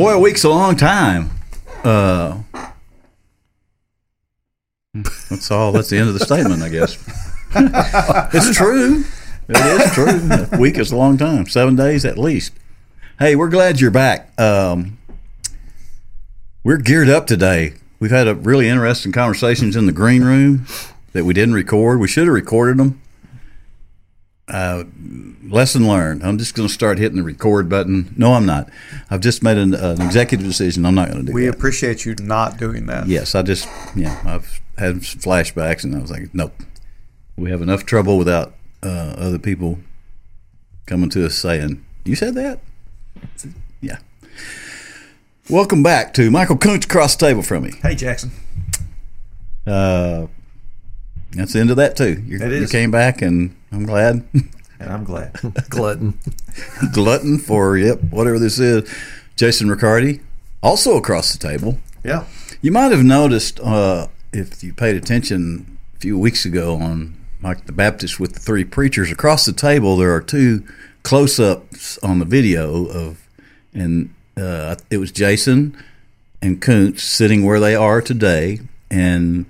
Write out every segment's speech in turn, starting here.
Boy, a week's a long time. Uh, that's all. That's the end of the statement, I guess. it's true. It is true. A week is a long time. Seven days at least. Hey, we're glad you're back. Um, we're geared up today. We've had a really interesting conversations in the green room that we didn't record. We should have recorded them. Uh, lesson learned. I'm just going to start hitting the record button. No, I'm not. I've just made an, an executive decision. I'm not going to do We that. We appreciate you not doing that. Yes, I just yeah, I've had some flashbacks, and I was like, nope. We have enough trouble without uh, other people coming to us saying, "You said that." Yeah. Welcome back to Michael Koontz across the table from me. Hey, Jackson. Uh, that's the end of that too. You, It you came back, and I'm glad. And I'm glad. glutton. Glutton for yep, whatever this is. Jason Ricciardi, also across the table. yeah. You might have noticed uh, if you paid attention a few weeks ago on Mike the Baptist with the three preachers across the table. There are two close-ups on the video of, and uh, it was Jason and Koontz sitting where they are today. And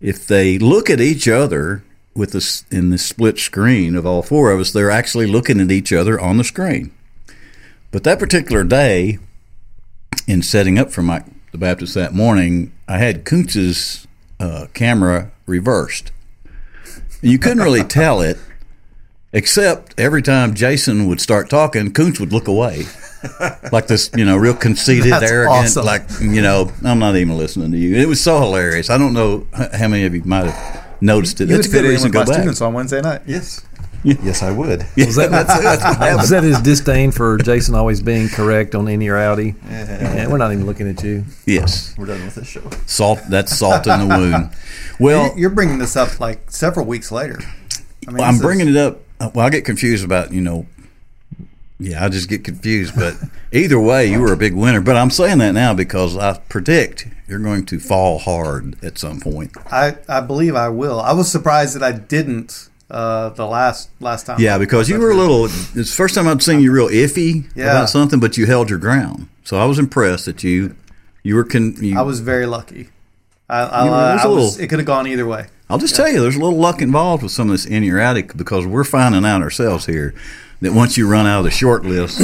if they look at each other with this in the split screen of all four of us, they're actually looking at each other on the screen. But that particular day, in setting up for Mike the Baptist that morning, I had Koontz's uh, camera reversed. And you couldn't really tell it, except every time Jason would start talking, Kuntz would look away. Like this, you know, real conceited, That's arrogant, awesome. like, you know, I'm not even listening to you. It was so hilarious. I don't know how many of you might have noticed it. You That's a good reason to go back. students on Wednesday night. Yes. Yes, I would. Was that, was that his disdain for Jason always being correct on any rowdy? Yeah, we're not even looking at you. Yes. We're done with this show. Salt, that's salt in the wound. Well, You're bringing this up like several weeks later. I mean, Well, I'm this is- bringing it up. uh, Well, I get confused about you know. Yeah, I just get confused. But either way, you were a big winner. But I'm saying that now because I predict you're going to fall hard at some point. I, I believe I will. I was surprised that I didn't uh, the last last time. Yeah, because you were a little. It's the first time I'd seen you real iffy Yeah. about something, but you held your ground. So I was impressed that you you were. Con, you, I was very lucky. I, I, You were- it was was, little- it could have gone either way. I'll just tell you, there's a little luck involved with some of this Inny or Outty because we're finding out ourselves here that once you run out of the short list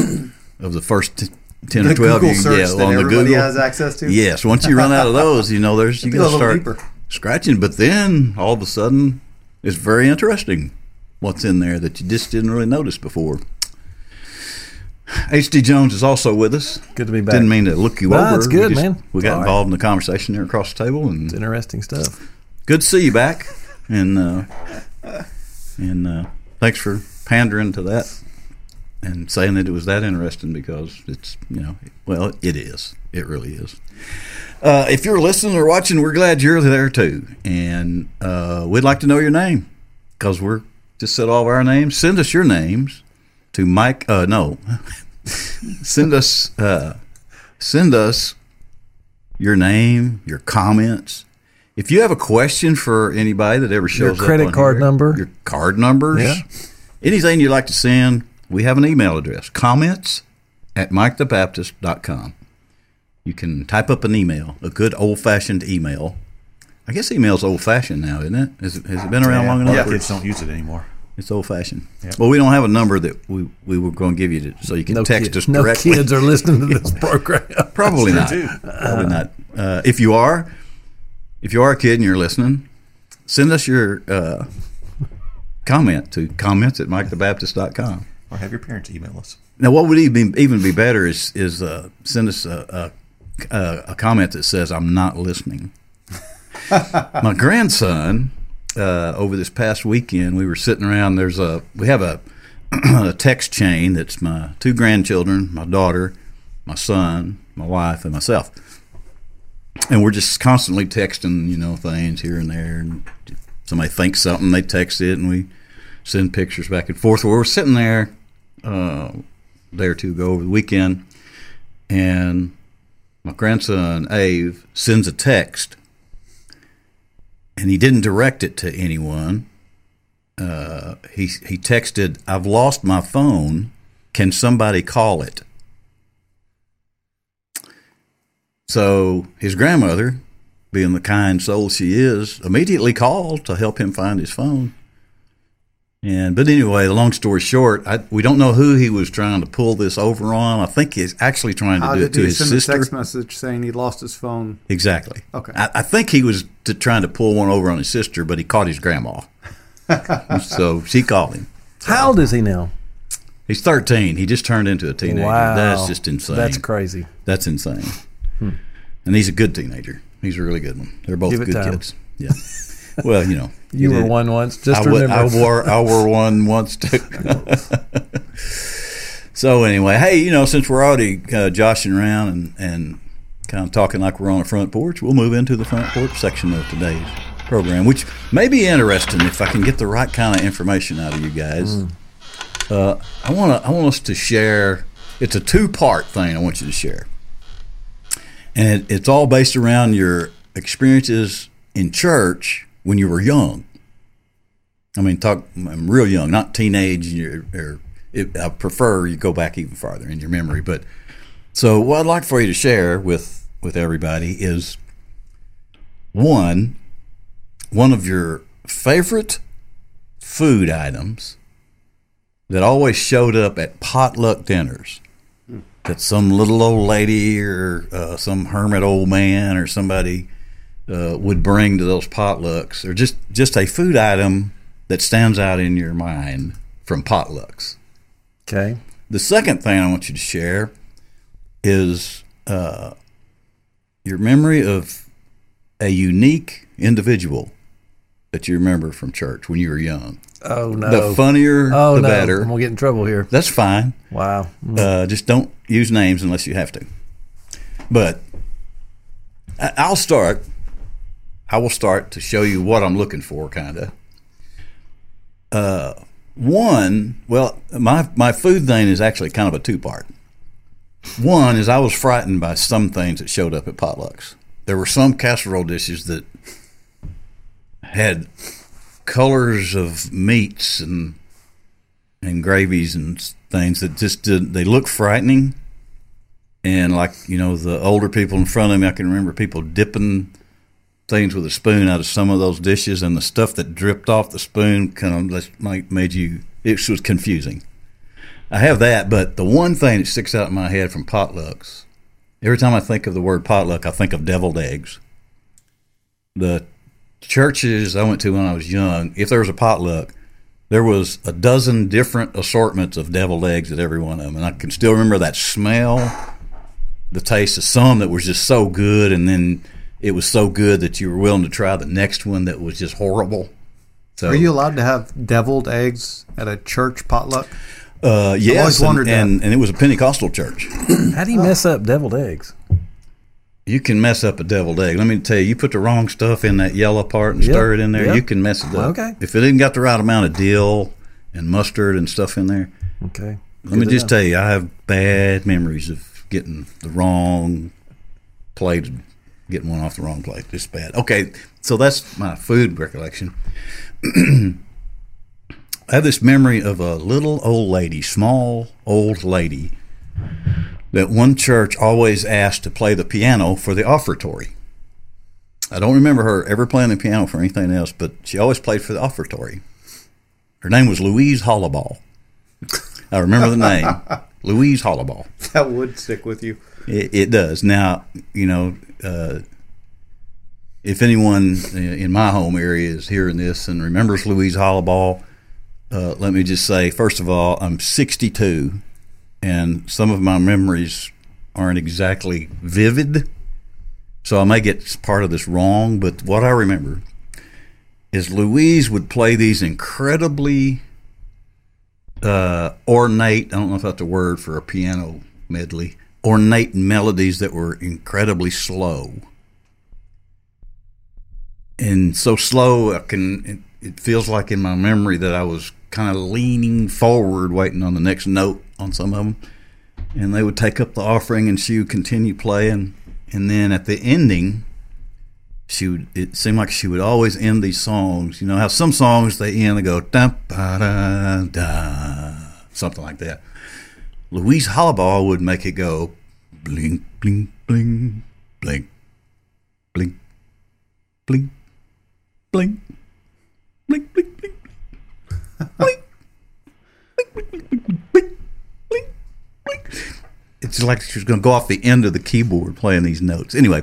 of the first t- ten or twelve, Google you yeah, that on the Google has access to. Yes, once you run out of those, you know, there's you Go a got to start deeper. scratching. But then all of a sudden, it's very interesting what's in there that you just didn't really notice before. H.D. Jones is also with us. Good to be back. Didn't mean to look you No, over. it's good, we just- man. We It's got all right. involved in the conversation there across the table, and Interesting stuff. good to see you back. And uh, and uh, thanks for pandering to that and saying that it was that interesting because it's you know well it is it really is. Uh, if you're listening or watching, we're glad you're there too, and uh, we'd like to know your name because we're just said all of our names. Send us your names to Mike. Uh, no, send us uh, send us your name, your comments. If you have a question for anybody that ever shows up your credit card here, number. your card numbers, Yeah. Anything you'd like to send, we have an email address comments at mikethebaptist.com. You can type up an email, a good old fashioned email. I guess email's old fashioned now, isn't it? Has, it? has it been around long enough? Yeah, kids don't use it anymore. It's old fashioned. Well, we don't have a number that we, we were going to give you to, so you can No, text kid- us no kids are listening to this program. Probably not. too. Probably not. Uh, if you are, if you are a kid and you're listening, send us your uh, comment to comments at mikethebaptist.com. Or have your parents email us. Now, what would even even be better is is uh, send us a, a, a, a comment that says "I'm not listening." My grandson, uh, over this past weekend, we were sitting around. There's a we have a, a text chain that's my two grandchildren, my daughter, my son, my wife, and myself, and we're just constantly texting, you know, things here and there. And somebody thinks something, they text it, and we send pictures back and forth. Well, we're sitting there uh, a day or two ago over the weekend, and my grandson Ave sends a text, and he didn't direct it to anyone. Uh, he he texted, "I've lost my phone. Can somebody call it? So his grandmother, being the kind soul she is, immediately called to help him find his phone. And but anyway, the long story short, I, we don't know who he was trying to pull this over on. I think he's actually trying to How do it to he his send sister. a text message saying he lost his phone? Exactly. Okay. I, I think he was to, trying to pull one over on his sister, but he caught his grandma. so she called him. How old is he now? He's 13. He just turned into a teenager. Wow. That's just insane. That's crazy. That's insane. Hmm. And he's a good teenager. He's a really good one. They're both good time. kids. Yeah. well, you know. You were is- one once. Just I, remember. I wore I wore one once too. so anyway, hey, you know, since we're already uh, joshing around and and kind of talking like we're on the front porch, we'll move into the front porch section of today's program, which may be interesting if I can get the right kind of information out of you guys. Uh, I want to I want us to share. It's a two part thing. I want you to share, and it, it's all based around your experiences in church when you were young. I mean, talk. I'm real young, not teenage. Or, or it, I prefer you go back even farther in your memory. But so, what I'd like for you to share with with everybody is one one of your favorite food items that always showed up at potluck dinners. That some little old lady or uh, some hermit old man or somebody uh, would bring to those potlucks, or just just a food item that stands out in your mind from potlucks. okay. The second thing I want you to share is uh, your memory of a unique individual that you remember from church when you were young. Oh no. The funnier, oh the no. better. I'm gonna get in trouble here. That's fine. Wow. Uh, just don't use names unless you have to. But I'll start. I will start to show you what I'm looking for, kind of. Uh, one, well, my my food thing is actually kind of a two part. One is I was frightened by some things that showed up at potlucks. There were some casserole dishes that had colors of meats and and gravies and things that just did they look frightening. And like you know the older people in front of me i can remember people dipping things with a spoon out of some of those dishes and the stuff that dripped off the spoon kind of made you it was confusing. I have that but the one thing that sticks out in my head from potlucks every time i think of the word potluck i think of deviled eggs. The churches i went to when i was young if there was a potluck there was a dozen different assortments of deviled eggs at every one of them, and I can still remember that smell, the taste of some that was just so good, and then it was so good that you were willing to try the next one that was just horrible. So, Are you allowed to have deviled eggs at a church potluck? Uh, yes, always and, wondered that. and, and it was a Pentecostal church. How do you mess up deviled eggs? You can mess up a deviled egg. Let me tell you, you put the wrong stuff in that yellow part and Yep, stir it in there, yep. you can mess it up. Okay. If it didn't got the right amount of dill and mustard and stuff in there, Okay. Let me just tell you, I have bad memories of getting the wrong plate, getting one off the wrong plate. Just bad. Okay, so that's my food recollection. I have this memory of a little old lady, small old lady, that one church always asked to play the piano for the offertory. I don't remember her ever playing the piano for anything else, but she always played for the offertory. Her name was Louise Hollabaugh. I remember the name, Louise Hollabaugh. That would stick with you. It, it does. Now, you know, uh, if anyone in my home area is hearing this and remembers Louise Hollabaugh, uh, let me just say, first of all, I'm 62, and some of my memories aren't exactly vivid, so I may get part of this wrong. But what I remember is Louise would play these incredibly uh, ornate. I don't know if that's a word for a piano medley. Ornate melodies that were incredibly slow, and so slow I can. It, it feels like in my memory that I was kind of leaning forward, waiting on the next note on some of them, and they would take up the offering, and she would continue playing, and then at the ending. She would. It seemed like she would always end these songs. You know how some songs they end, they go da da da, something like that. Louise Hollabaugh would make it go bling, bling, bling, bling, bling, bling, bling, bling, bling, bling, bling, it's like she was going to go off the end of the keyboard playing these notes. Anyway,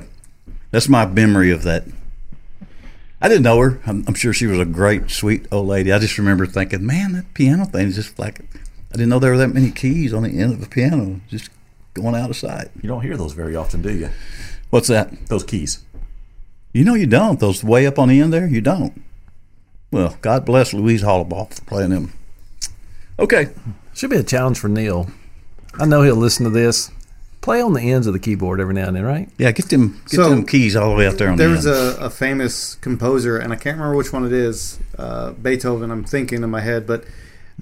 that's my memory of that. I didn't know her. I'm, I'm sure she was a great, sweet old lady. I just remember thinking, man, that piano thing is just like, I didn't know there were that many keys on the end of a piano just going out of sight. You don't hear those very often, do you? What's that? Those keys. You know you don't. Those way up on the end there, you don't. Well, God bless Louise Hollabaugh for playing them. Okay. Should be a challenge for Neil. I know he'll listen to this. Play on the ends of the keyboard every now and then, right? Yeah, get them get So, them keys all the way out there on There the was end. a, a famous composer, and I can't remember which one it is. Uh, Beethoven. I'm thinking in my head, but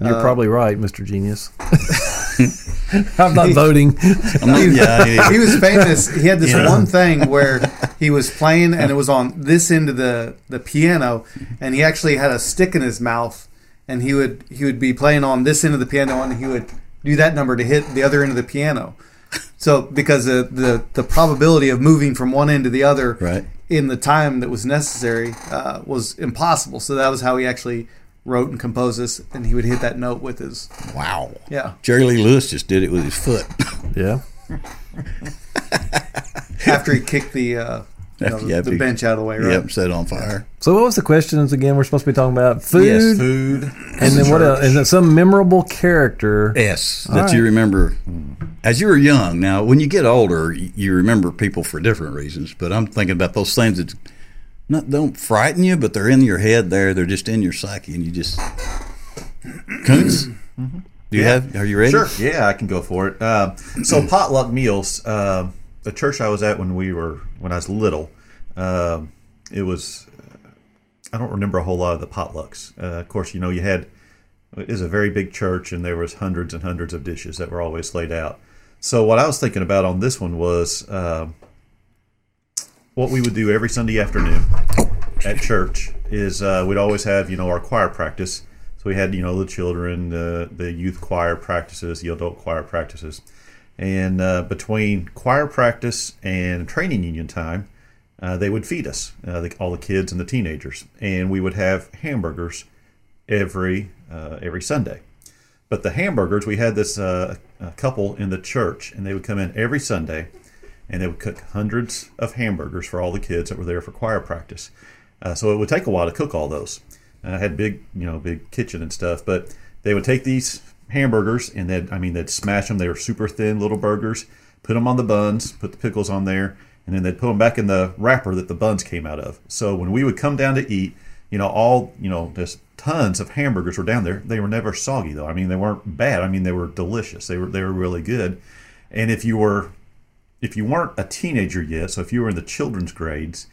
You're Uh, probably right, Mr. Genius. I'm not voting. I'm not- yeah, it- he was famous. He had this one thing where he was playing, and it was on this end of the the piano, and he actually had a stick in his mouth, and he would he would be playing on this end of the piano, and he would do that number to hit the other end of the piano. So because the the, the probability of moving from one end to the other Right. in the time that was necessary uh, was impossible. So that was how he actually wrote and composed this, and he would hit that note with his wow. yeah. Jerry Lee Lewis just did it with his foot. Yeah. After he kicked the uh, you know, Yeah, the be- bench out of the way, right? Yep, set on fire. So what was the questions again? We're supposed to be talking about food, Yes, Food. and then what else? And then some memorable character. S All that right. you remember as you were young. Now, when you get older, you remember people for different reasons. But I'm thinking about those things that not don't frighten you, but they're in your head. There, they're just in your psyche, and you just. Koontz, do you Yeah. have? Are you ready? Sure. Yeah, I can go for it. Uh, so potluck meals. Uh, the church I was at when we were when I was little, uh, it was. I don't remember a whole lot of the potlucks. Uh, of course, you know you had. It is a very big church, and there was hundreds and hundreds of dishes that were always laid out. So what I was thinking about on this one was um what we would do every Sunday afternoon at church is uh, we'd always have you know our choir practice. So we had you know the children, the the youth choir practices, the adult choir practices, and uh, between choir practice and training union time, uh, they would feed us uh, the, all the kids and the teenagers, and we would have hamburgers every uh, every Sunday. But the hamburgers, we had this uh, couple in the church, and they would come in every Sunday, and they would cook hundreds of hamburgers for all the kids that were there for choir practice. Uh, so it would take a while to cook all those. I had big, you know, big kitchen and stuff, but they would take these hamburgers and then, I mean, they'd smash them. They were super thin little burgers. Put them on the buns, put the pickles on there, and then they'd put them back in the wrapper that the buns came out of. So when we would come down to eat, you know, all you know, just tons of hamburgers were down there. They were never soggy though. I mean, they weren't bad. I mean, they were delicious. They were they were really good. And if you were if you weren't a teenager yet, so if you were in the children's grades,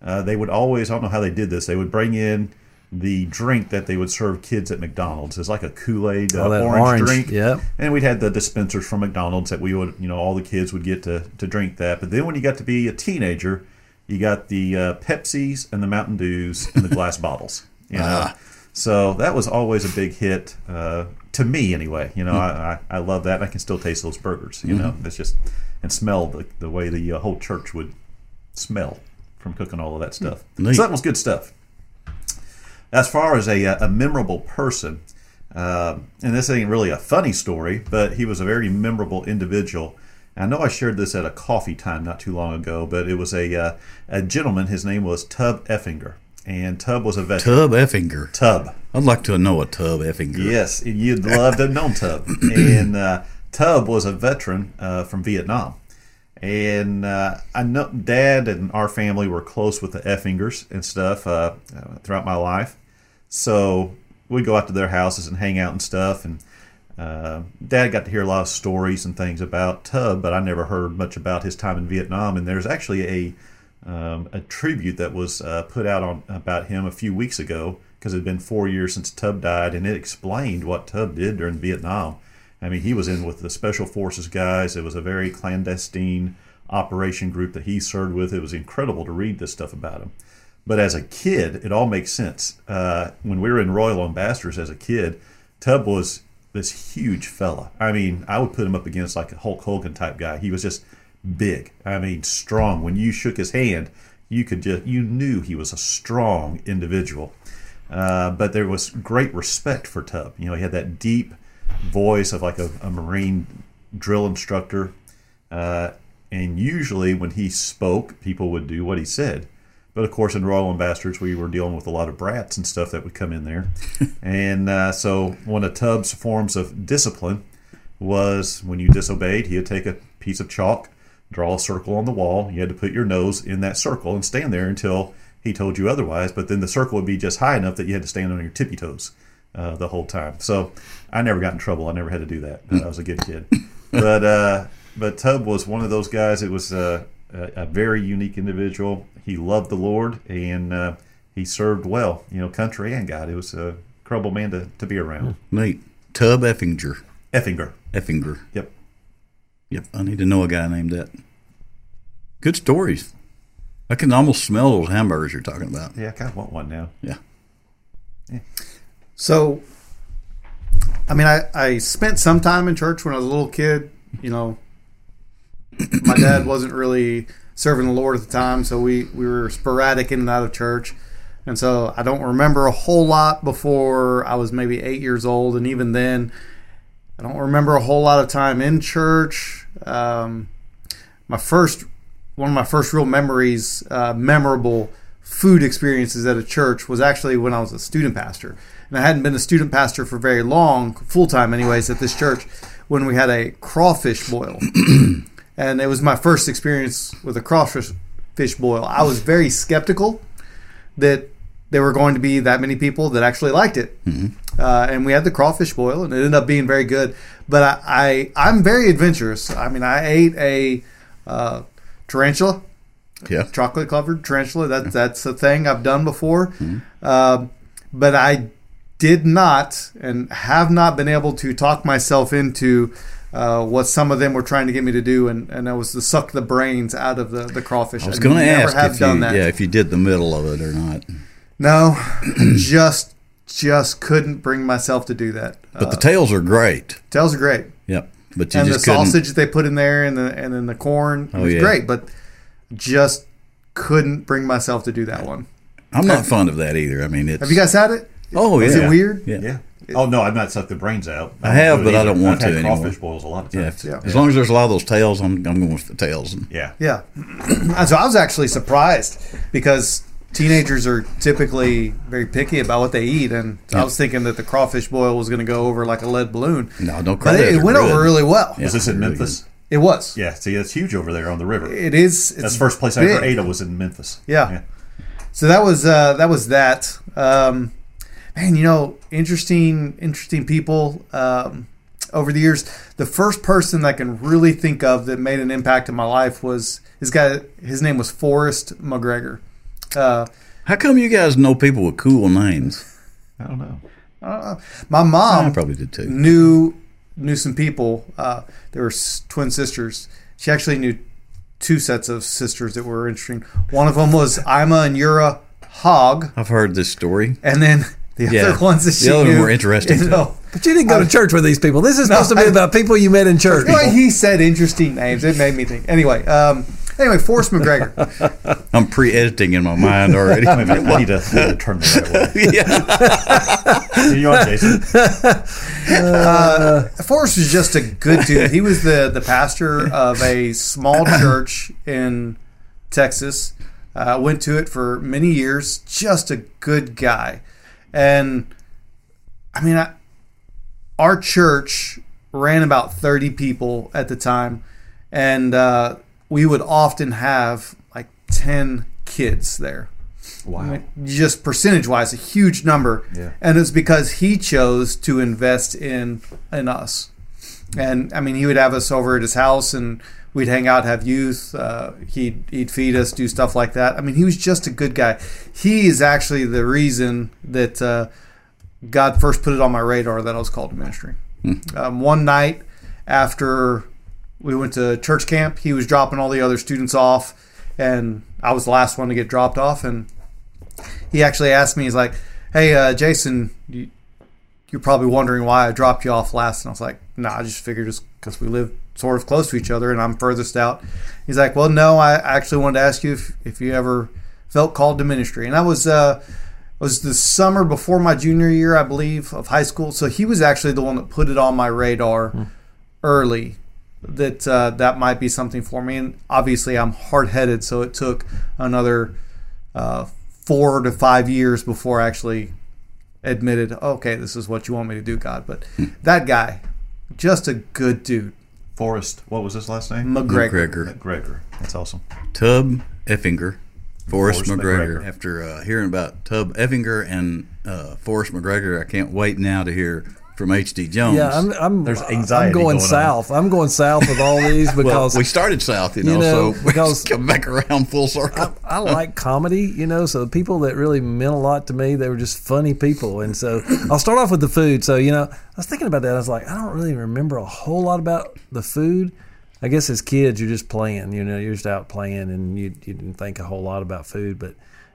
uh, they would always, I don't know how they did this, they would bring in the drink that they would serve kids at McDonald's. It's like a Kool Aid uh, Oh, orange, orange, drink. yep. And we'd had the dispensers from McDonald's that we would, you know, all the kids would get to, to drink that. But then when you got to be a teenager, you got the uh, Pepsis and the Mountain Dews and the glass bottles. You know? So that was always a big hit uh, to me, anyway. You know, I, I, I love that. I can still taste those burgers. You know, it's just and smell the, the way the uh, whole church would smell from cooking all of that stuff. Neat. So that was good stuff. As far as a, uh, a memorable person, um, and this ain't really a funny story, but he was a very memorable individual. I know I shared this at a coffee time not too long ago, but it was a uh, a gentleman. His name was Tub Effinger, and Tub was a veteran. Tub Effinger. Tub. I'd like to know a Tub Effinger. Yes, you'd love to have known Tub. And uh, Tub was a veteran uh, from Vietnam. And uh, I know Dad and our family were close with the Effingers and stuff uh, throughout my life. So we'd go out to their houses and hang out and stuff. And uh, Dad got to hear a lot of stories and things about Tub, but I never heard much about his time in Vietnam. And there's actually a um, a tribute that was uh, put out on about him a few weeks ago because it had been four years since Tub died, and it explained what Tub did during Vietnam. I mean, he was in with the Special Forces guys. It was a very clandestine operation group that he served with. It was incredible to read this stuff about him. But as a kid, it all makes sense. Uh, when we were in Royal Ambassadors as a kid, Tub was this huge fella. I mean, I would put him up against like a Hulk Hogan type guy. He was just big. I mean, strong. When you shook his hand, you could just you knew he was a strong individual. Uh, but there was great respect for Tub. You know, he had that deep voice of like a, a Marine drill instructor. Uh, and usually when he spoke, people would do what he said. But of course, in Royal Ambassadors, we were dealing with a lot of brats and stuff that would come in there. and uh, so, one of Tub's forms of discipline was when you disobeyed, he would take a piece of chalk, draw a circle on the wall. You had to put your nose in that circle and stand there until he told you otherwise. But then the circle would be just high enough that you had to stand on your tippy toes uh, the whole time. So I never got in trouble. I never had to do that. I was a good kid. But uh, but Tub was one of those guys. It was uh, a, a very unique individual. He loved the Lord and uh, he served well. You know, country and God. It was a incredible man to, to be around. Neat. Tub Effinger. Effinger. Effinger. Yep. Yep. I need to know a guy named that. Good stories. I can almost smell those hamburgers you're talking about. Yeah, I kind of want one now. Yeah. So, I mean, I, I spent some time in church when I was a little kid. You know, my dad wasn't really serving the Lord at the time, so we, we were sporadic in and out of church. And so I don't remember a whole lot before I was maybe eight years old. And even then, I don't remember a whole lot of time in church. Um, my first, one of my first real memories, uh, memorable food experiences at a church was actually when I was a student pastor. And I hadn't been a student pastor for very long, full time, anyways, at this church when we had a crawfish boil. and it was my first experience with a crawfish fish boil. I was very skeptical that there were going to be that many people that actually liked it. Uh, and we had the crawfish boil, and it ended up being very good. But I, I I'm very adventurous. I mean, I ate a uh, tarantula, Yeah. chocolate covered tarantula. That that's a thing I've done before. Um, but I did not and have not been able to talk myself into uh, what some of them were trying to get me to do, and, and that was to suck the brains out of the, the crawfish. I was going to ask have if done you, that. yeah, if you did the middle of it or not. No, just just couldn't bring myself to do that. But the tails are great. Tails are great, Yep. But you and the couldn't. sausage that they put in there, and the and then the corn Oh, was yeah. great, but just couldn't bring myself to do that one. I'm not fond of that either. I mean, it's. Have you guys had it? Oh, Is yeah. it weird? Yeah. Yeah. Oh no, I've not sucked the brains out. I have, but do I don't either. want I've to had anymore. Crawfish boils a lot of Yeah. times. Yeah. As long as there's a lot of those tails, I'm, I'm going with the tails. And Yeah. Yeah. So I was actually surprised because teenagers are typically very picky about what they eat, and I was thinking that the crawfish boil was going to go over like a lead balloon. No, don't cry. But it, it went over really well. Yeah. Was this in really Memphis? It was. Yeah. See, it's huge over there on the river. It is. It's That's the first place I ever ate. It was in Memphis. Yeah. So that was uh, that was that. Um, man, you know, interesting, interesting people um, over the years. The first person I can really think of that made an impact in my life was this guy. His name was Forrest McGregor. Uh, How come you guys know people with cool names? I don't know. my I mom probably did too. knew knew some people. Uh, they were twin sisters. She actually knew two sets of sisters that were interesting. One of them was Ima and Yura Hogg. I've heard this story. and then the Yeah. other ones that The she other one knew, were interesting, You know, But you didn't go to church with these people. This is supposed to be I- about people you met in church. the way he said interesting names, it made me think. Anyway, um, anyway, Forrest McGregor. I'm pre-editing in my mind already. Maybe I need to, need to turn the right way. yeah. You on, Jason? Forrest was just a good dude. He was the the pastor of a small church in Texas. Uh, went to it for many years. Just a good guy, and I mean, I, our church ran about thirty people at the time, and uh, we would often have like ten kids there. Wow. Just percentage wise, a huge number. Yeah. And it's because he chose to invest in in us. And I mean, he would have us over at his house, and we'd hang out, have youth. Uh, he'd he'd feed us, do stuff like that. I mean, he was just a good guy. He is actually the reason that uh, God first put it on my radar that I was called to ministry. Um, one night after we went to church camp, he was dropping all the other students off, and I was the last one to get dropped off. And he actually asked me, he's like, "Hey, uh, Jason, you, you're probably wondering why I dropped you off last. And I was like, nah, I just figured just because we live sort of close to each other and I'm furthest out. He's like, well, no, I actually wanted to ask you if, if you ever felt called to ministry. And I was, uh, was the summer before my junior year, I believe, of high school. So he was actually the one that put it on my radar Hmm. early that uh, that might be something for me. And obviously, I'm hard headed, so it took another uh, four to five years before I actually admitted, okay, this is what you want me to do, God. But that guy, just a good dude, Forrest, what was his last name? McGregor. McGregor. McGregor. That's awesome. Tub Effinger, Forrest, Forrest McGregor. McGregor. After uh, hearing about Tub Effinger and uh, Forrest McGregor, I can't wait now to hear from H.D. Jones. Yeah, I'm. I'm There's anxiety. I'm going, going on. south. I'm going south with all these well, because we started south, you know, you know, so because- come back around full circle. I, I like comedy, you know. So the people that really meant a lot to me, they were just funny people. And so I'll start off with the food. So you know, I was thinking about that. I was like, I don't really remember a whole lot about the food. I guess as kids, you're just playing. You know, you're just out playing, and you you didn't think a whole lot about food. But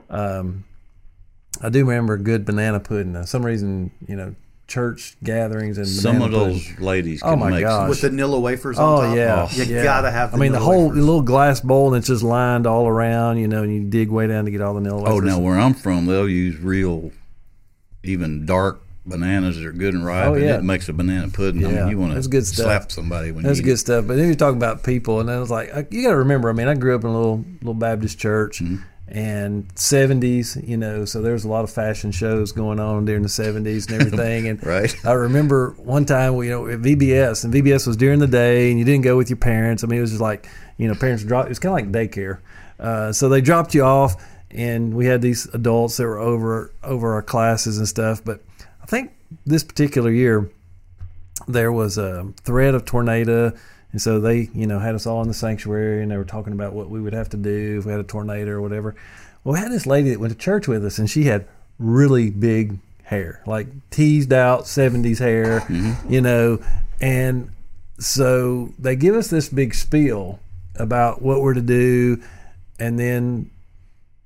um, I do remember good banana pudding. Now, some reason, you know, church gatherings and Some of those pudding. ladies Oh, can my make gosh. With vanilla Nilla wafers on Oh top. yeah, You yeah. gotta have the I mean, the whole wafers. little glass bowl and it's just lined all around, you know, and you dig way down to get all the nil Oh, wafers. now where I'm from, they'll use real, even dark bananas that are good and ripe, Oh, and yeah. it makes a banana pudding. I Yeah, mean, you want that's to good stuff. slap somebody when That's you good stuff. But then you're talking about people, and I was like, you got to remember. I mean, I grew up in a little little Baptist church, Mm-hmm. And 70s, you know, so there was a lot of fashion shows going on during the 70s and everything. And Right. I remember one time, you know, at VBS, and VBS was during the day, and you didn't go with your parents. I mean, it was just like, you know, parents dropped. It was kind of like daycare. Uh, so they dropped you off, and we had these adults that were over over our classes and stuff. But I think this particular year there was a threat of tornado and so they you know had us all in the sanctuary and they were talking about what we would have to do if we had a tornado or whatever. Well we had this lady that went to church with us and she had really big hair like teased out 70s hair mm-hmm. you know. And so they give us this big spiel about what we're to do and then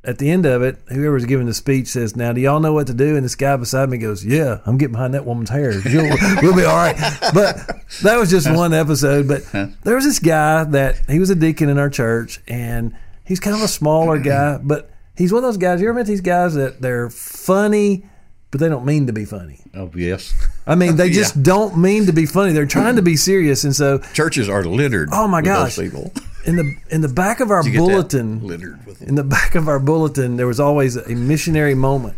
at the end of it, whoever's giving the speech says, "Now, do y'all know what to do?" And this guy beside me goes, "Yeah, I'm getting behind that woman's hair. We'll be all right." But that was just one episode. But there was this guy that he was a deacon in our church, and he's kind of a smaller guy, but he's one of those guys. You ever met these guys that they're funny, but they don't mean to be funny. Oh yes, I mean, they just don't mean to be funny. They're trying to be serious, and so churches are littered. Oh, my with gosh. people. In the in the back of our Did you get that? bulletin, littered with them. in the back of our bulletin, there was always a missionary moment.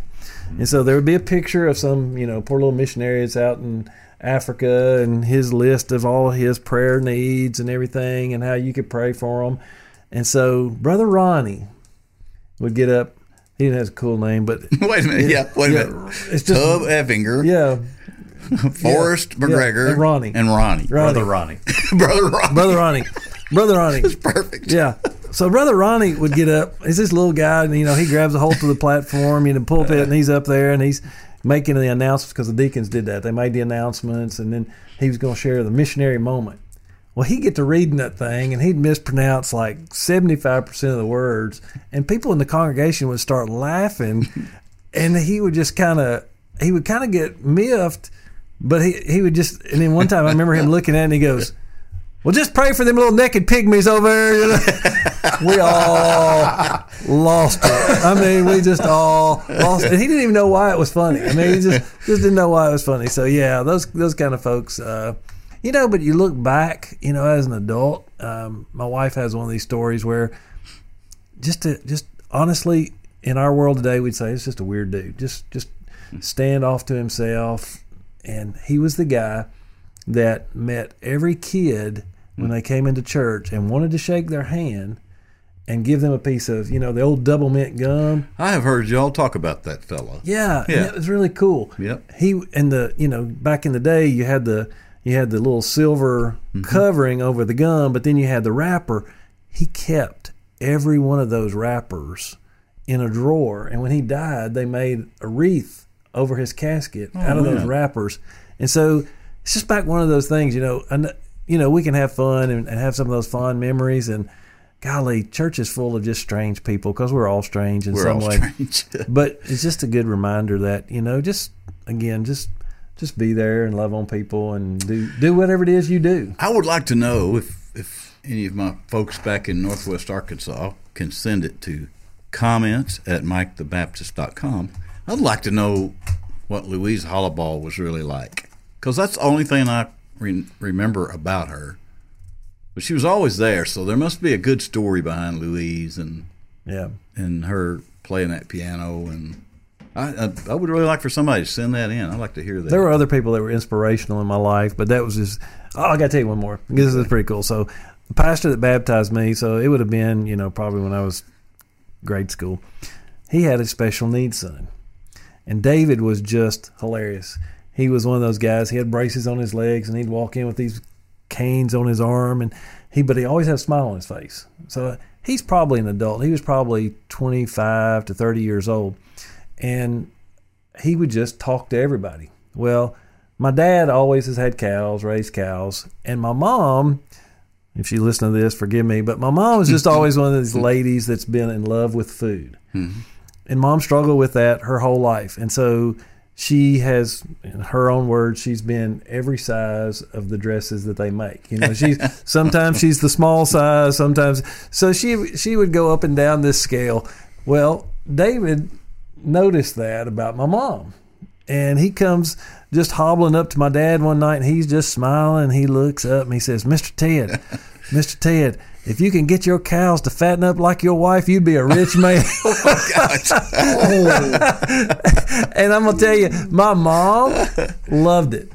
And so there would be a picture of some, you know, poor little missionary that's out in Africa and his list of all his prayer needs and everything and how you could pray for him. And so Brother Ronnie would get up. He has a cool name, but Wait a minute. Yeah, wait a yeah, minute. it's just Tub Effinger, yeah, Forrest yeah, McGregor, and Ronnie. and Ronnie, Ronnie. Brother Ronnie. brother Ronnie. Brother Ronnie, Brother Ronnie. Perfect. Yeah. So brother Ronnie would get up. He's this little guy, and you know he grabs a hold of the platform, you know, pulpit, and he's up there, and he's making the announcements because the deacons did that. They made the announcements, and then he was going to share the missionary moment. Well, he'd get to reading that thing, and he'd mispronounce like seventy five percent of the words, and people in the congregation would start laughing, and he would just kind of he would kind of get miffed, but he he would just, and then one time I remember him looking at it, and he goes. Well, just pray for them little naked pygmies over there. You know? we all lost it. I mean, we just all lost it. And he didn't even know why it was funny. I mean, he just just didn't know why it was funny. So yeah, those those kind of folks, uh, you know. But you look back, you know, as an adult, um, my wife has one of these stories where just to just honestly, in our world today, we'd say it's just a weird dude. Just just stand off to himself, and he was the guy that met every kid when mm. they came into church and wanted to shake their hand and give them a piece of, you know, the old double mint gum. I have heard y'all talk about that fellow. Yeah, Yeah. it was really cool. Yep. He and the, you know, back in the day you had the you had the little silver mm-hmm. covering over the gum, but then you had the wrapper. He kept every one of those wrappers in a drawer, and when he died, they made a wreath over his casket oh, out of those wrappers. And so it's just back one of those things, you know. And you know, we can have fun and, and have some of those fond memories. And golly, church is full of just strange people because we're all strange in We're some all way strange. but it's just a good reminder that you know just again just just be there and love on people and do do whatever it is you do. I would like to know if if any of my folks back in Northwest Arkansas can send it to comments at mikethebaptist.com. I'd like to know what Louise Hollabaugh was really like because that's the only thing I re- remember about her. But she was always there, so there must be a good story behind Louise and Yeah. and her playing that piano and. I, I, I would really like for somebody to send that in. I'd like to hear that. There were other people that were inspirational in my life, but that was just. Oh, I got to tell you one more. This is pretty cool. So, the pastor that baptized me, so it would have been, you know, probably when I was grade school. He had a special needs son, and David was just hilarious. He was one of those guys. He had braces on his legs, and he'd walk in with these canes on his arm, and he, but he always had a smile on his face. So he's probably an adult. He was probably twenty five to thirty years old, and he would just talk to everybody. Well, my dad always has had cows, raised cows, and my mom, if she listens to this, forgive me, but my mom was just always one of these ladies that's been in love with food. Hmm. And mom struggled with that her whole life. And so she has, in her own words, she's been every size of the dresses that they make. You know, she's sometimes she's the small size, sometimes. So she she would go up and down this scale. Well, David noticed that about my mom. And he comes just hobbling up to my dad one night and he's just smiling. He looks up and he says, Mr. Ted, Mr. Ted, if you can get your cows to fatten up like your wife, you'd be a rich man. Oh, and I'm gonna tell you, my mom loved it.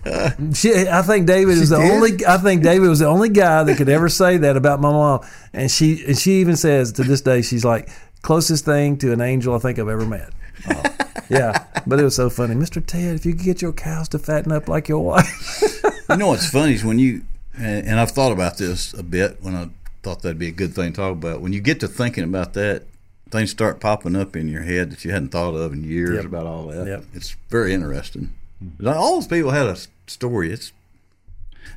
She, I think David is the did? only. I think David was the only guy that could ever say that about my mom. And she, and she even says to this day, she's like closest thing to an angel I think I've ever met. Uh, yeah, but it was so funny, Mr. Ted. If you could get your cows to fatten up like your wife, You know what's funny is when you, and I've thought about this a bit when I thought that'd be a good thing to talk about. When you get to thinking about that, things start popping up in your head that you hadn't thought of in years Yep. about all that. Yep. It's very interesting. All those people had a story. It's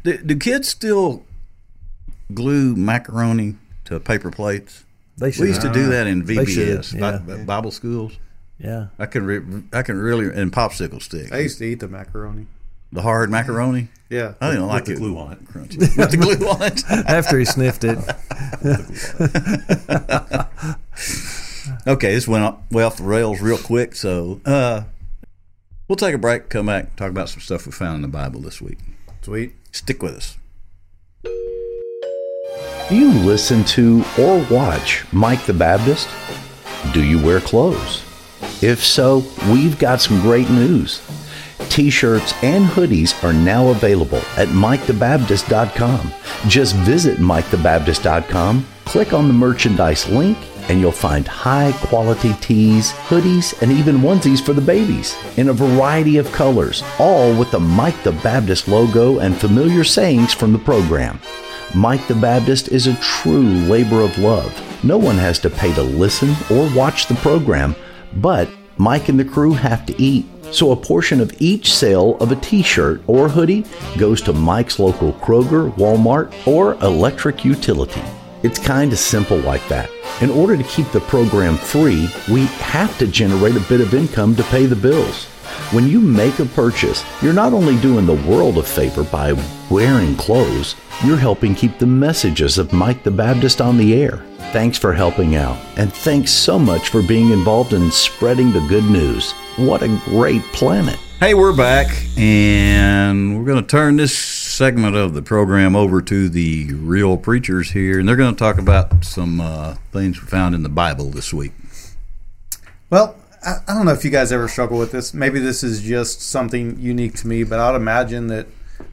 do, do kids still glue macaroni to paper plates? they should. We used to do that in VBS, yeah. Bi- Bible schools. Yeah, I can re- I can really and popsicle sticks. I used to eat the macaroni. The hard macaroni. Yeah. I didn't like the it. glue on it. Crunchy. With the glue on it. after he sniffed it. Okay, this went off, way off the rails real quick. So uh, we'll take a break, come back, talk about some stuff we found in the Bible this week. Sweet. Stick with us. Do you listen to or watch Mike the Baptist? Do you wear clothes? If so, we've got some great news. T shirts and hoodies are now available at MikeTheBaptist.com. Just visit MikeTheBaptist.com, click on the merchandise link, and you'll find high quality tees, hoodies, and even onesies for the babies in a variety of colors, all with the Mike the Baptist logo and familiar sayings from the program. Mike the Baptist is a true labor of love. No one has to pay to listen or watch the program, but Mike and the crew have to eat. So a portion of each sale of a t shirt or hoodie goes to Mike's local Kroger, Walmart, or electric utility. It's kind of simple like that. In order to keep the program free, we have to generate a bit of income to pay the bills. When you make a purchase, you're not only doing the world a favor by wearing clothes, you're helping keep the messages of Mike the Baptist on the air. Thanks for helping out, and thanks so much for being involved in spreading the good news. What a great planet! Hey, we're back, and we're going to turn this segment of the program over to the real preachers here, and they're going to talk about some uh, things we found in the Bible this week. Well, I, I don't know if you guys ever struggle with this. Maybe this is just something unique to me, but I would imagine that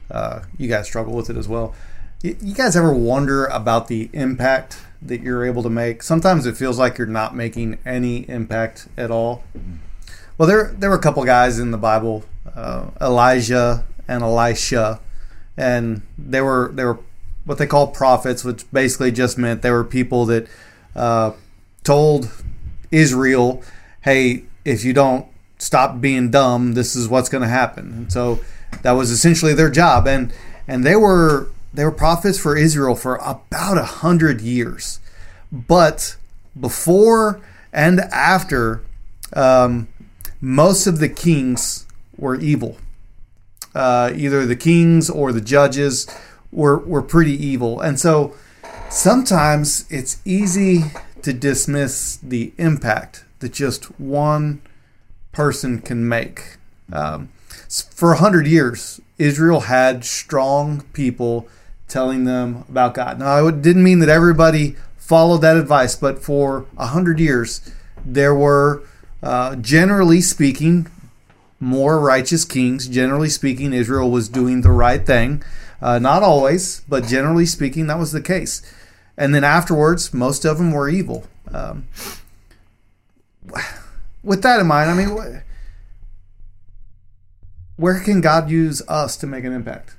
uh, you guys struggle with it as well. You, you guys ever wonder about the impact that you're able to make? Sometimes it feels like you're not making any impact at all. Well, there there were a couple guys in the Bible, uh, Elijah and Elisha, and they were they were what they call prophets, which basically just meant they were people that uh, told Israel, "Hey, if you don't stop being dumb, this is what's going to happen." And so that was essentially their job, and and they were they were prophets for Israel for about a hundred years, but before and after, um, most of the kings were evil. uh, either the kings or the judges, were were pretty evil, and so sometimes it's easy to dismiss the impact that just one person can make. Um, for a hundred years, Israel had strong people telling them about God. Now, it didn't mean that everybody followed that advice, but for a hundred years, there were, uh, generally speaking, more righteous kings. Generally speaking, Israel was doing the right thing. Uh, not always, but generally speaking, that was the case. And then afterwards, most of them were evil. Um, with that in mind, I mean, where can God use us to make an impact?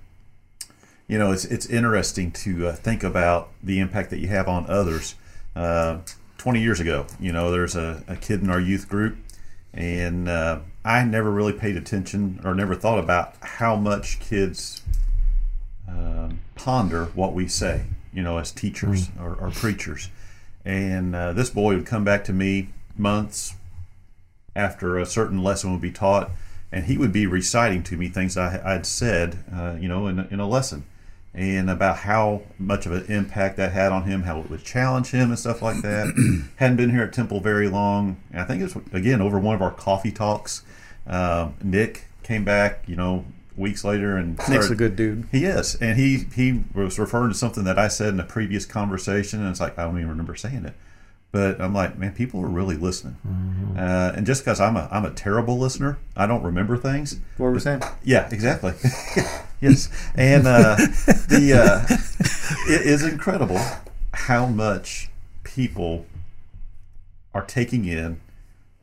You know, it's it's interesting to uh, think about the impact that you have on others. Uh, Twenty years ago, you know, there's a, a kid in our youth group, and uh, I never really paid attention or never thought about how much kids um, ponder what we say. You know, as teachers or, or preachers, and uh, this boy would come back to me months after a certain lesson would be taught and he would be reciting to me things I, would said, uh, you know, in, in a lesson, and about how much of an impact that had on him, how it would challenge him, and stuff like that. Hadn't been here at Temple very long. And I think it was again over one of our coffee talks. Uh, Nick came back, you know, weeks later, and started, Nick's a good dude. He is, and he he was referring to something that I said in a previous conversation, and it's like I don't even remember saying it. But I'm like, man, people are really listening. Mm-hmm. Uh, and just because I'm a I'm a terrible listener, I don't remember things. What were we saying? Yeah, exactly. yes, and uh, the uh, it is incredible how much people are taking in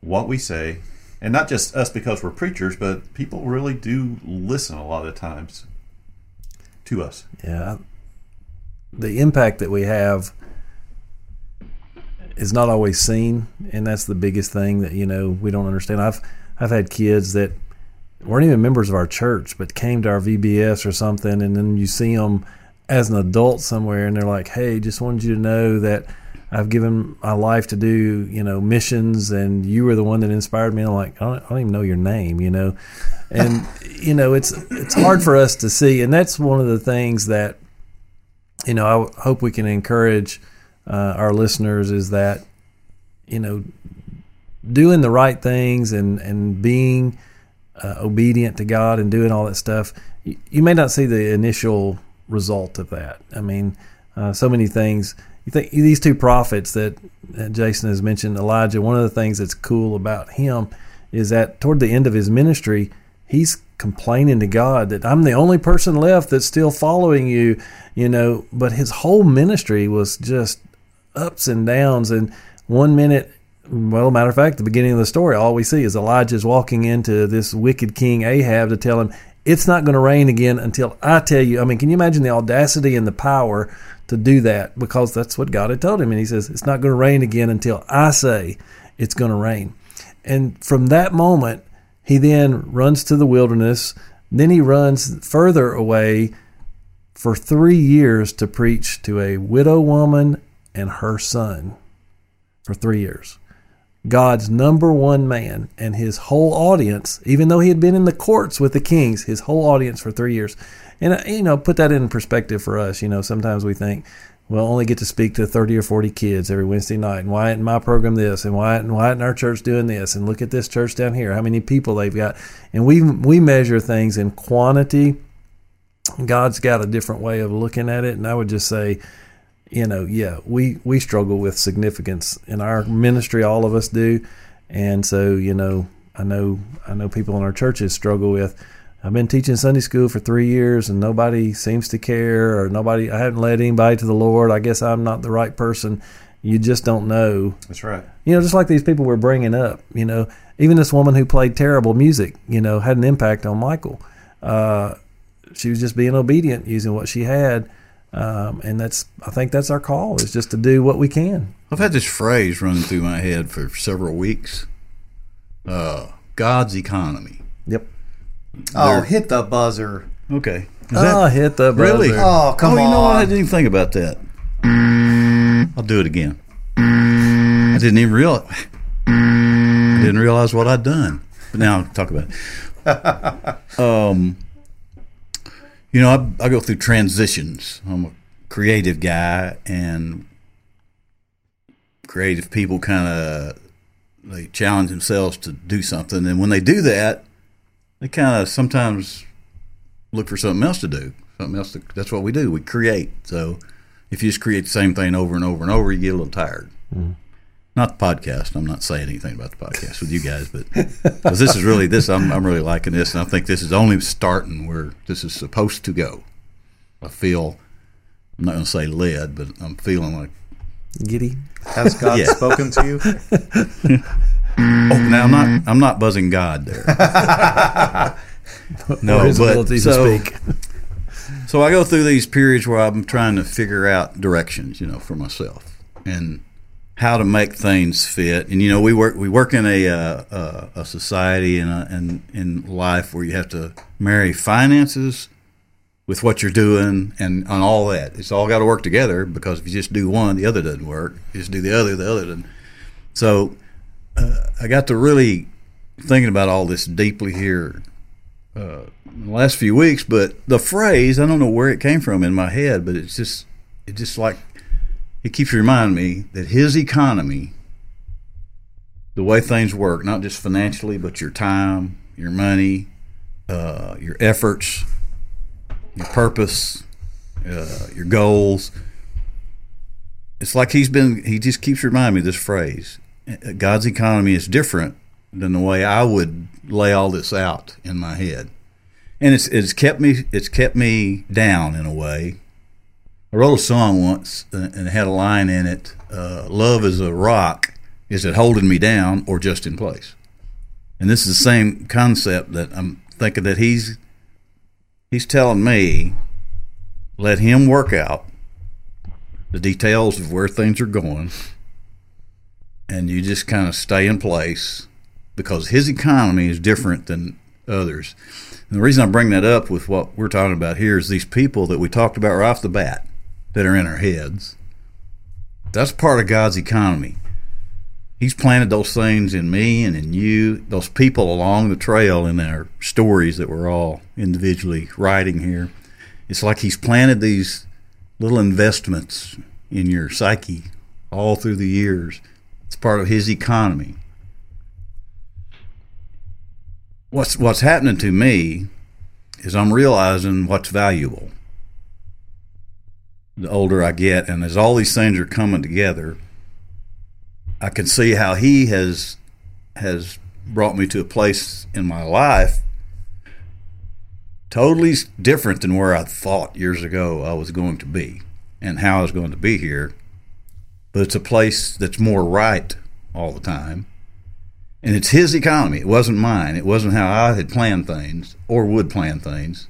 what we say, and not just us because we're preachers, but people really do listen a lot of times to us. Yeah, the impact that we have is not always seen, and that's the biggest thing that you know we don't understand. I've I've had kids that weren't even members of our church, but came to our VBS or something, and then you see them as an adult somewhere, and they're like, "Hey, just wanted you to know that." I've given my life to do, you know, missions, and you were the one that inspired me. I'm like, I don't, I don't even know your name, you know, and you know, it's it's hard for us to see, and that's one of the things that, you know, I hope we can encourage uh, our listeners is that you know doing the right things and and being uh, obedient to God and doing all that stuff. You, you, may not see the initial result of that. I mean, uh, so many things. You think these two prophets that, that Jason has mentioned, Elijah. One of the things that's cool about him is that toward the end of his ministry, he's complaining to God that I'm the only person left that's still following you, you know. But his whole ministry was just ups and downs. And one minute, well, matter of fact, the beginning of the story, all we see is Elijah's walking into this wicked king Ahab to tell him it's not going to rain again until I tell you. I mean, can you imagine the audacity and the power to do that? Because that's what God had told him. And he says, it's not going to rain again until I say it's going to rain. And from that moment, he then runs to the wilderness. Then he runs further away for three years to preach to a widow woman and her son for three years. God's number one man and his whole audience, even though he had been in the courts with the kings, his whole audience for three years. And, uh, you know, put that in perspective for us. You know, sometimes we think, we'll only get to speak to 30 or 40 kids every Wednesday night. And why isn't my program this? And why, and why isn't our church doing this? And look at this church down here, how many people they've got. And we, we measure things in quantity. God's got a different way of looking at it. And I would just say, you know, yeah, we we struggle with significance in our ministry. All of us do, and so you know, I know I know people in our churches struggle with. I've been teaching Sunday school for three years, and nobody seems to care, or nobody. I haven't led anybody to the Lord. I guess I'm not the right person. You just don't know. That's right. You know, just like these people we're bringing up. You know, even this woman who played terrible music. You know, had an impact on Michael. Uh, she was just being obedient, using what she had um, and that's I think that's our call is just to do what we can. I've had this phrase running through my head for several weeks. Uh, God's economy. Yep. Oh, hit the buzzer. Okay. Is oh, hit the buzzer. Really? Oh, come oh, on. you know what? I didn't even think about that. I'll do it again. I didn't even realize. I didn't realize what I'd done. But now I'll talk about it. um, You know, I, I go through transitions. I'm a creative guy, and creative people kind of they challenge themselves to do something, and when they do that, they kind of sometimes look for something else to do. Something else. To, that's what we do. We create. So if you just create the same thing over and over and over, you get a little tired. Mm. Not the podcast. I'm not saying anything about the podcast with you guys, but because this is really this, I'm, I'm really liking this, and I think this is only starting where this is supposed to go. I feel I'm not going to say led, but I'm feeling like giddy. Has God yeah. spoken to you? oh, now I'm not I'm not buzzing God there. no, but so, so I go through these periods where I'm trying to figure out directions, you know, for myself and how to make things fit. And you know, we work we work in a uh, a society and in, in life where you have to marry finances with what you're doing and on all that. It's all got to work together because if you just do one, the other doesn't work. You just do the other, the other doesn't. So uh, I got to really thinking about all this deeply here uh, in the last few weeks. But the phrase, I don't know where it came from in my head, but it's just it just like it keeps reminding me that his economy, the way things work, not just financially, but your time, your money, uh, your efforts your purpose, uh, your goals. It's like he's been, he just keeps reminding me this phrase God's economy is different than the way I would lay all this out in my head. And it's, it's kept me, it's kept me down in a way. I wrote a song once uh, and had a line in it uh, Love is a rock. Is it holding me down or just in place? And this is the same concept that I'm thinking that he's he's telling me let him work out the details of where things are going and you just kind of stay in place because his economy is different than others. And the reason I bring that up with what we're talking about here is these people that we talked about right off the bat that are in our heads. That's part of God's economy. He's planted those things in me and in you, those people along the trail in our stories that we're all individually writing here. It's like He's planted these little investments in your psyche all through the years. It's part of His economy. What's what's happening to me is I'm realizing what's valuable. The older I get, and as all these things are coming together, I can see how he has has brought me to a place in my life totally different than where I thought years ago I was going to be and how I was going to be here. But it's a place that's more right all the time. And it's his economy. It wasn't mine. It wasn't how I had planned things or would plan things.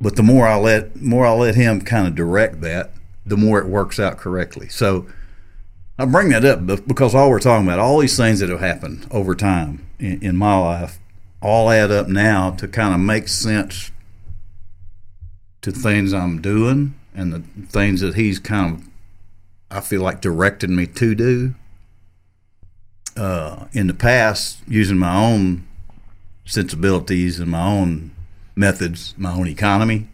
But the more I let more I let him kind of direct that, the more it works out correctly. So I bring that up because all we're talking about, all these things that have happened over time in, in my life, all add up now to kind of make sense to things I'm doing and the things that he's kind of, I feel like, directed me to do. Uh, in the past, using my own sensibilities and my own methods, my own economy,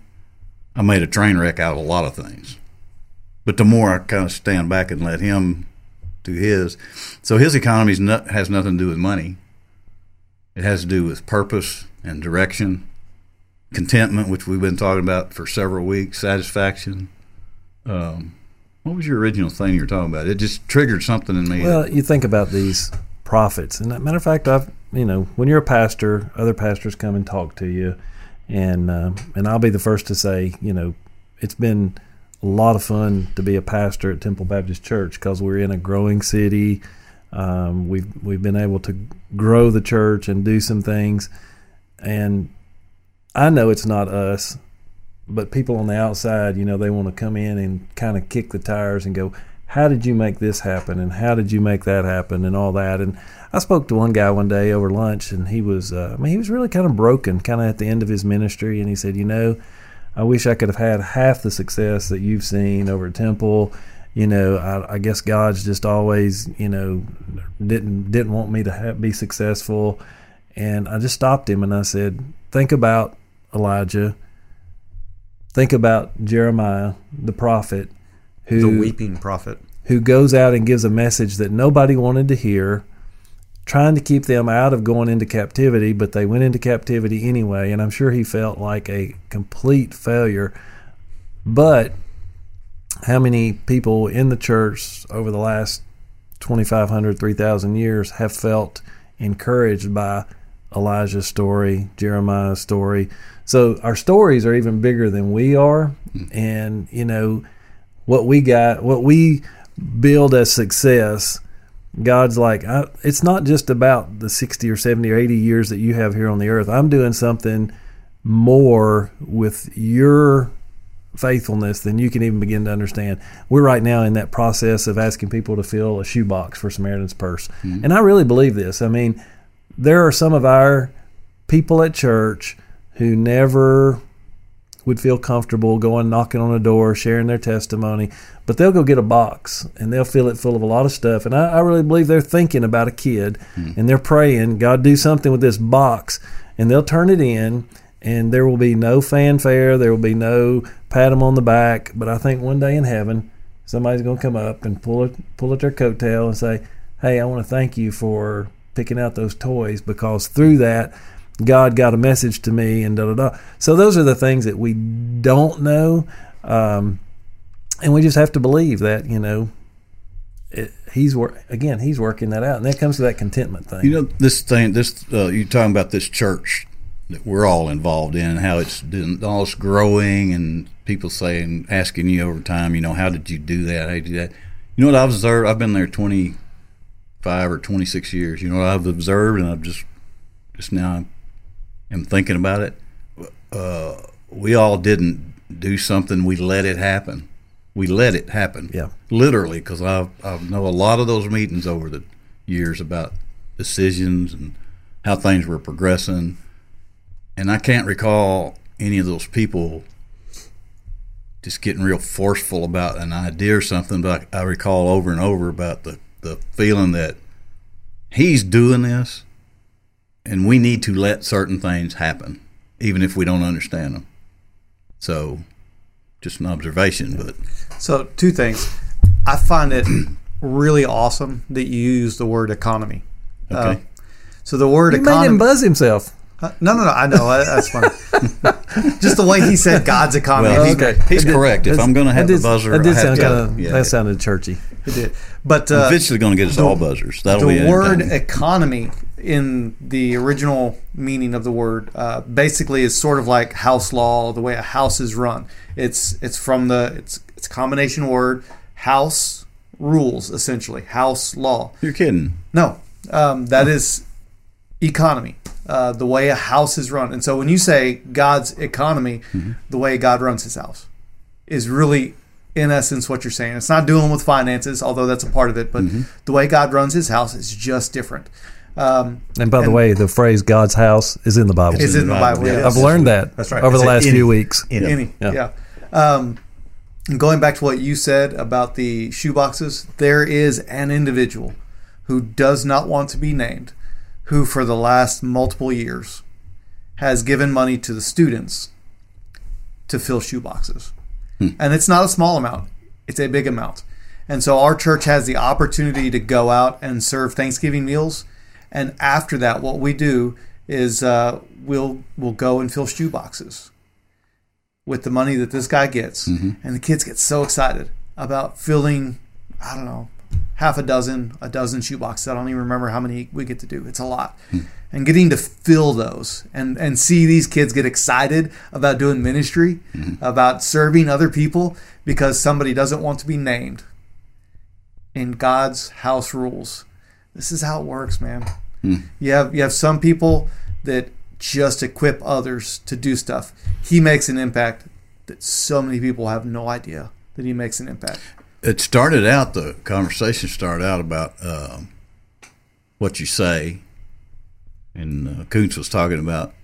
I made a train wreck out of a lot of things. But the more I kind of stand back and let him do his. So his economy has nothing to do with money. It has to do with purpose and direction, contentment, which we've been talking about for several weeks, satisfaction. Um, what was your original thing you were talking about? It just triggered something in me. Well, you think about these prophets, and matter of fact, I've you know when you're a pastor, other pastors come and talk to you, and uh, and I'll be the first to say, you know, it's been a lot of fun to be a pastor at Temple Baptist Church because we're in a growing city. Um, we've we've been able to grow the church and do some things, and I know it's not us, but people on the outside, you know, they want to come in and kind of kick the tires and go, "How did you make this happen?" and "How did you make that happen?" and all that. And I spoke to one guy one day over lunch, and he was, uh, I mean, he was really kind of broken, kind of at the end of his ministry, and he said, "You know." I wish I could have had half the success that you've seen over at Temple. You know, I, I guess God's just always, you know, didn't didn't want me to have, be successful, and I just stopped him and I said, "Think about Elijah. think about Jeremiah, the prophet, who The weeping prophet. who goes out and gives a message that nobody wanted to hear, trying to keep them out of going into captivity, but they went into captivity anyway. And I'm sure he felt like a complete failure. But how many people in the church over the last 2,500, 3,000 years have felt encouraged by Elijah's story, Jeremiah's story? So our stories are even bigger than we are. And, you know, what we got, what we build as success, God's like, it's not just about the 60 or 70 or 80 years that you have here on the earth. I'm doing something more with your faithfulness than you can even begin to understand. We're right now in that process of asking people to fill a shoebox for Samaritan's Purse. Mm-hmm. And I really believe this. I mean, there are some of our people at church who never would feel comfortable going knocking on a door, sharing their testimony, but they'll go get a box and they'll fill it full of a lot of stuff. And I, I really believe they're thinking about a kid hmm. and they're praying, God, do something with this box. And they'll turn it in and there will be no fanfare, there will be no pat them on the back. But I think one day in heaven, somebody's going to come up and pull it, pull at their coattail and say, Hey, I want to thank you for picking out those toys because through that, God got a message to me and da da da. So those are the things that we don't know, um, and we just have to believe that you know it, he's wor- again he's working that out, and that comes to that contentment thing. You know this thing. This uh, you talking about this church that we're all involved in, how it's all this growing, and people saying, asking you over time, you know, how did you do that? How did you do that? You know what I've observed? I've been there twenty five or twenty six years. You know what I've observed, and I've just just now am thinking about it. Uh, we all didn't do something; we let it happen. We let it happen. Yeah. literally, because I I know a lot of those meetings over the years about decisions and how things were progressing, and I can't recall any of those people just getting real forceful about an idea or something. But I, I recall over and over about the the feeling that he's doing this, and we need to let certain things happen, even if we don't understand them. So, just an observation, but So, two things. I find it really awesome that you use the word economy. okay. So, the word economy. you made him buzz himself. Uh, no, no, no. I know. I- That's funny. Just the way he said God's economy. Well, he- okay. he's correct. If I'm going to have did, the buzzer, that did sound kind of yeah. that sounded churchy. It did. But I'm uh, eventually going to get us all buzzers. That'll be the word economy in the original meaning of the word uh, basically is sort of like house law, the way a house is run. It's it's from the it's it's a combination word house rules essentially house law. You're kidding. No, um, that is economy, uh, the way a house is run. And so when you say God's economy, the way God runs his house is really, in essence, what you're saying. It's not dealing with finances, although that's a part of it, but the way God runs his house is just different. Um, And by the And- way, the phrase "God's house" is in the Bible. it's in the Bible. yeah. I've learned that That's right. over the It's a last any- few weeks. You know, Any, Yeah. yeah. Um, and going back to what you said about the shoeboxes, there is an individual who does not want to be named, who for the last multiple years has given money to the students to fill shoeboxes. And it's not a small amount, it's a big amount. And so our church has the opportunity to go out and serve Thanksgiving meals. And after that, what we do is uh, we'll we'll go and fill shoe boxes with the money that this guy gets, mm-hmm. and the kids get so excited about filling. I don't know, half a dozen, a dozen shoe boxes. I don't even remember how many we get to do. It's a lot, hmm. and getting to fill those and and see these kids get excited about doing ministry, mm-hmm. about serving other people because somebody doesn't want to be named. In God's house rules, this is how it works, man. You have you have some people that just equip others to do stuff. He makes an impact that so many people have no idea that he makes an impact. It started out, the conversation started out about um, what you say. And uh, Koontz was talking about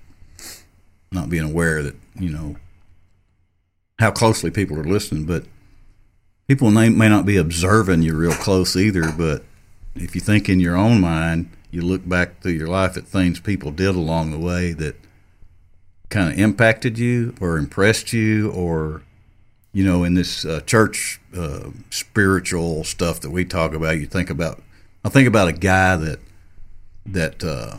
not being aware that, you know, how closely people are listening, but people may, may not be observing you real close either. But if you think in your own mind, you look back through your life at things people did along the way that kind of impacted you or impressed you or you know in this uh, church uh, spiritual stuff that we talk about you think about i think about a guy that that uh,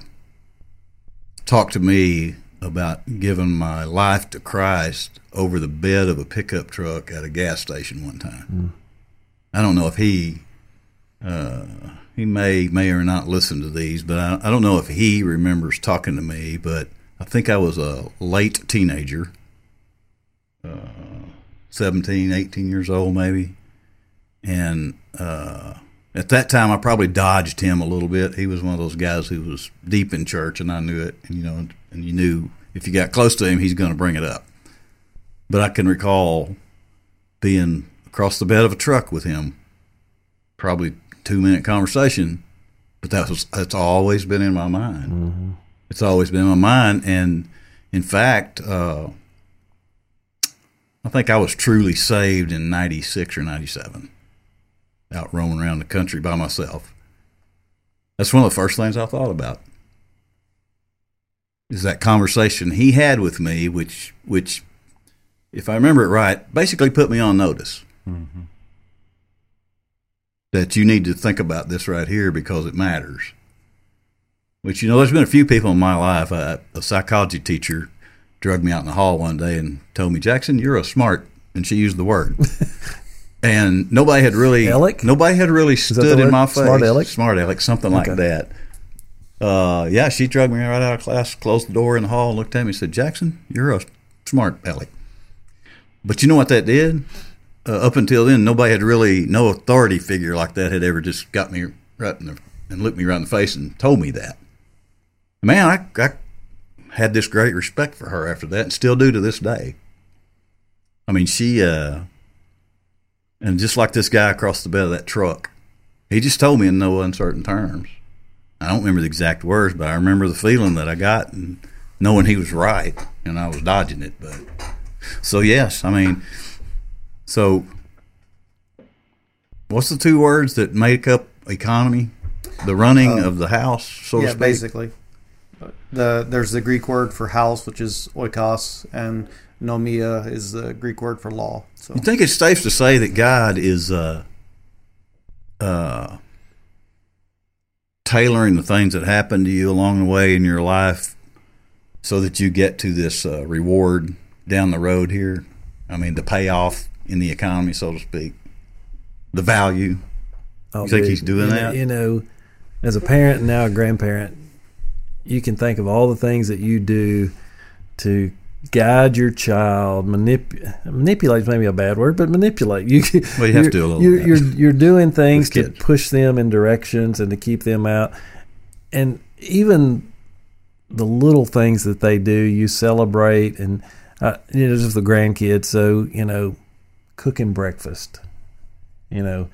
talked to me about giving my life to christ over the bed of a pickup truck at a gas station one time. I don't know if he uh, he may may or not listen to these, but I, I don't know if he remembers talking to me. But I think I was a late teenager, uh, 17, 18 years old maybe, and uh, at that time I probably dodged him a little bit. He was one of those guys who was deep in church, and I knew it. And you know, and you knew if you got close to him, he's going to bring it up. But I can recall being across the bed of a truck with him, probably two minute conversation, but that was that's always been in my mind. It's always been in my mind, and in fact, uh, I think I was truly saved in '96 or '97, out roaming around the country by myself. That's one of the first things I thought about. Is that conversation he had with me, which which, if I remember it right, basically put me on notice that you need to think about this right here because it matters. Which, you know, there's been a few people in my life. Uh, a psychology teacher drugged me out in the hall one day and told me, Jackson, you're a smart, and she used the word. and nobody had really, Aleck? nobody had really stood in my face. Smart Aleck? Smart Aleck, something like that. Uh, yeah, she drugged me right out of class, closed the door in the hall, looked at me and said, Jackson, you're a smart Aleck. But you know what that did? Uh, up until then, nobody had really, no authority figure like that had ever just got me right in the, and looked me right in the face and told me that. Man, I, I had this great respect for her after that and still do to this day. I mean, she, uh, and just like this guy across the bed of that truck, he just told me in no uncertain terms. I don't remember the exact words, but I remember the feeling that I got and knowing he was right and I was dodging it. But so, yes, I mean, so, what's the two words that make up economy? The running of the house, so yeah, basically. The there's the Greek word for house, which is oikos, and nomia is the Greek word for law. So You think it's safe to say that God is uh, uh, tailoring the things that happen to you along the way in your life so that you get to this uh, reward down the road here? I mean, the payoff in the economy, so to speak, the value. Oh, You think dude, he's doing you know- that? You know, as a parent and now a grandparent, you can think of all the things that you do to guide your child. Manip- manipulate is maybe a bad word, but manipulate. You, Well, you have to a little You're, you're, you're doing things to push them in directions and to keep them out. And even the little things that they do, you celebrate. And, uh, you know, just the grandkids. So, you know, cooking breakfast. You know,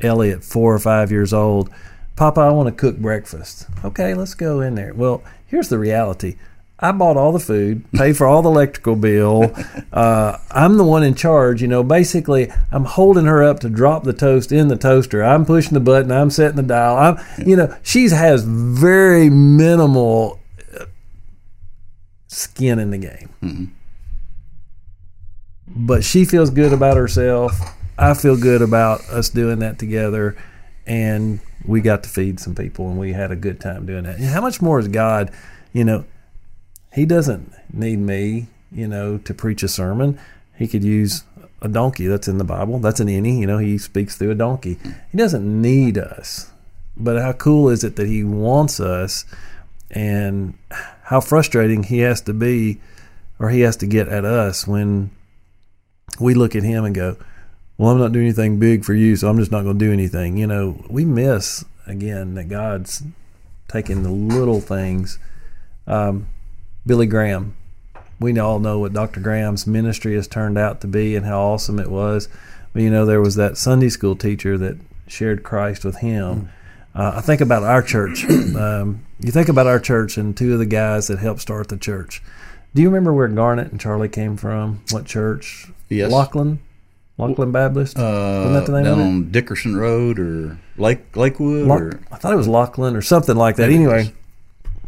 Elliot, four or five years old, Papa, I want to cook breakfast. Okay, let's go in there. Well, here's the reality. I bought all the food, paid for all the electrical bill. Uh, I'm the one in charge. You know, basically, I'm holding her up to drop the toast in the toaster. I'm pushing the button. I'm setting the dial. I'm, you know, she has very minimal uh, skin in the game but she feels good about herself. I feel good about us doing that together, and we got to feed some people, and we had a good time doing that. And how much more is God? You know, He doesn't need me, you know, to preach a sermon. He could use a donkey. That's in the Bible. That's an any. You know, He speaks through a donkey. He doesn't need us. But how cool is it that He wants us, and how frustrating He has to be, or He has to get at us when we look at him and go, "Well, I'm not doing anything big for you, so I'm just not going to do anything." You know, we miss again that God's taking the little things. Um, Billy Graham, we all know what Dr. Graham's ministry has turned out to be and how awesome it was. But you know, there was that Sunday school teacher that shared Christ with him. Uh, I think about our church. um, you think about our church and two of the guys that helped start the church. Do you remember where Garnet and Charlie came from? What church? Yes. Lachlan, Lachlan Baptist. Uh, Wasn't that the name down of it? on Dickerson Road or Lake Lakewood or I thought it was Lachlan or something like that. Anyway,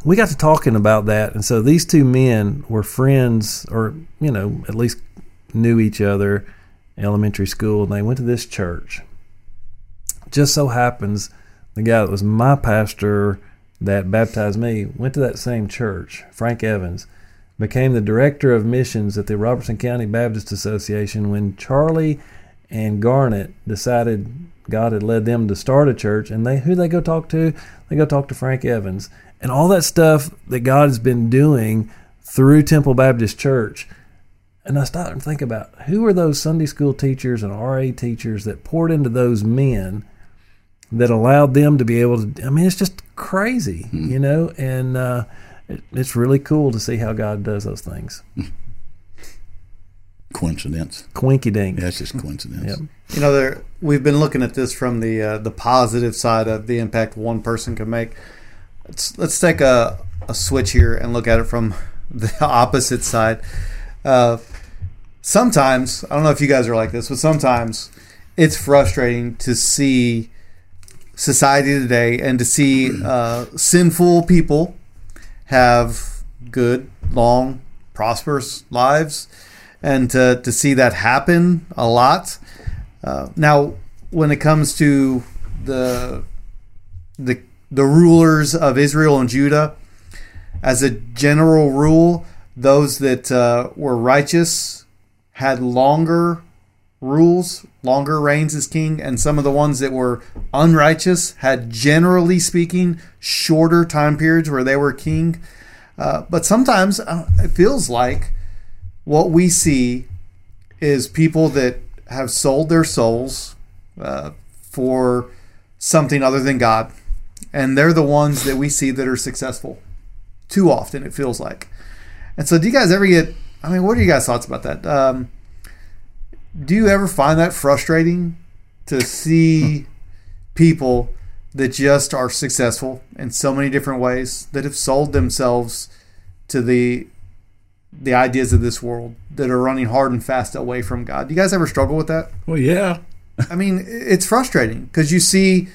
we got to talking about that, and so these two men were friends, or you know, at least knew each other, elementary school, and they went to this church. Just so happens, the guy that was my pastor that baptized me went to that same church, Frank Evans, became the director of missions at the Robertson County Baptist Association when Charlie and Garnet decided God had led them to start a church, and they who they go talk to? They go talk to Frank Evans, and all that stuff that God has been doing through Temple Baptist Church. And I stopped and think about who are those Sunday school teachers and RA teachers that poured into those men that allowed them to be able to. I mean, it's just crazy, you know, and uh, it, it's really cool to see how God does those things. Coincidence. Quinky dink. That's just coincidence. Yep. You know, there we've been looking at this from the uh, the positive side of the impact one person can make. Let's let's take a, a switch here and look at it from the opposite side. Uh, sometimes I don't know if you guys are like this, but sometimes it's frustrating to see society today and to see uh, sinful people have good, long, prosperous lives, and to, to see that happen a lot. Uh, now, when it comes to the the the rulers of Israel and Judah, as a general rule, those that uh, were righteous had longer rules, longer reigns as king, and some of the ones that were unrighteous had, generally speaking, shorter time periods where they were king. Uh, but sometimes it feels like what we see is people that have sold their souls uh, for something other than God, and they're the ones that we see that are successful. Too often, it feels like. And so, do you guys ever get? I mean, what are you guys' thoughts about that? Um, do you ever find that frustrating to see people that just are successful in so many different ways that have sold themselves to the the ideas of this world that are running hard and fast away from God? Do you guys ever struggle with that? Well, yeah. I mean, it's frustrating because you see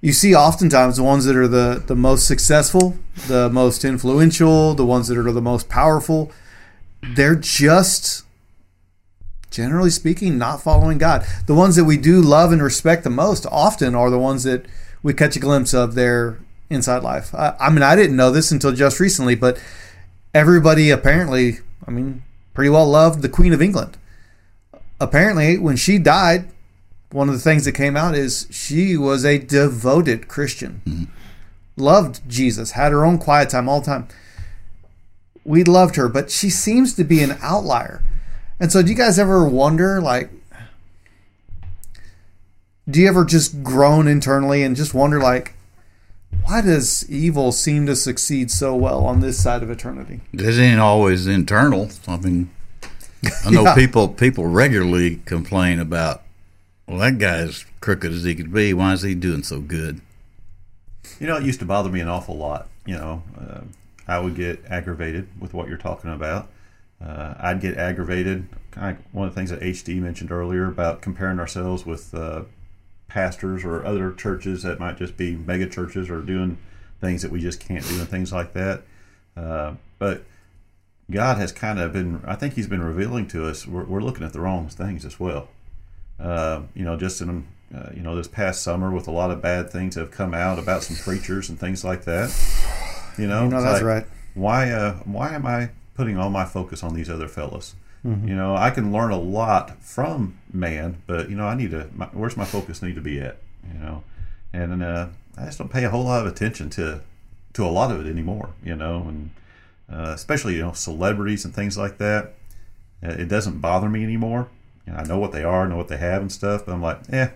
you see oftentimes the ones that are the, the most successful, the most influential, the ones that are the most powerful, they're just generally speaking not following God. The ones that we do love and respect the most often are the ones that we catch a glimpse of their inside life. I, I mean, I didn't know this until just recently, but everybody apparently, I mean, pretty well loved the Queen of England. Apparently, when she died, one of the things that came out is she was a devoted Christian, mm-hmm. loved Jesus, had her own quiet time all the time. We loved her, but she seems to be an outlier. And so, do you guys ever wonder, like, do you ever just groan internally and just wonder, like, why does evil seem to succeed so well on this side of eternity? It ain't always internal. I mean, I know yeah. people people regularly complain about, well, that guy's crooked as he could be. Why is he doing so good? You know, it used to bother me an awful lot. You know, uh, I would get aggravated with what you're talking about uh, I'd get aggravated. Kind of one of the things that HD mentioned earlier about comparing ourselves with uh, pastors or other churches that might just be mega churches or doing things that we just can't do and things like that. Uh, but God has kind of been, I think He's been revealing to us, we're, we're looking at the wrong things as well. Uh, you know, just in, uh, you know, this past summer with a lot of bad things that have come out about some preachers and things like that. You know, you know that's like, right. Why, uh, why am I putting all my focus on these other fellas. Mm-hmm. You know, I can learn a lot from man, but you know, I need to. My, where's my focus need to be at? You know, and uh, I just don't pay a whole lot of attention to to a lot of it anymore. You know, and uh, especially you know celebrities and things like that. Uh, it doesn't bother me anymore. You know, I know what they are, know what they have and stuff, but I'm like, eh,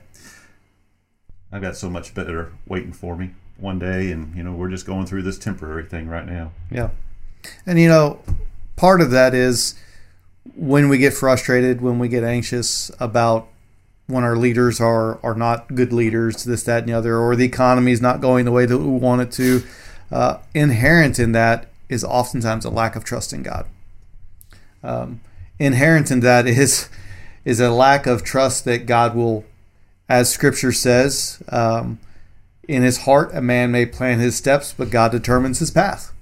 I've got so much better waiting for me one day, and you know, we're just going through this temporary thing right now. Yeah, and you know, part of that is when we get frustrated, when we get anxious about when our leaders are are not good leaders, this, that, and the other, or the economy is not going the way that we want it to. Uh, inherent in that is oftentimes a lack of trust in God. Um, inherent in that is is a lack of trust that God will, as Scripture says, um, in his heart a man may plan his steps, but God determines his path.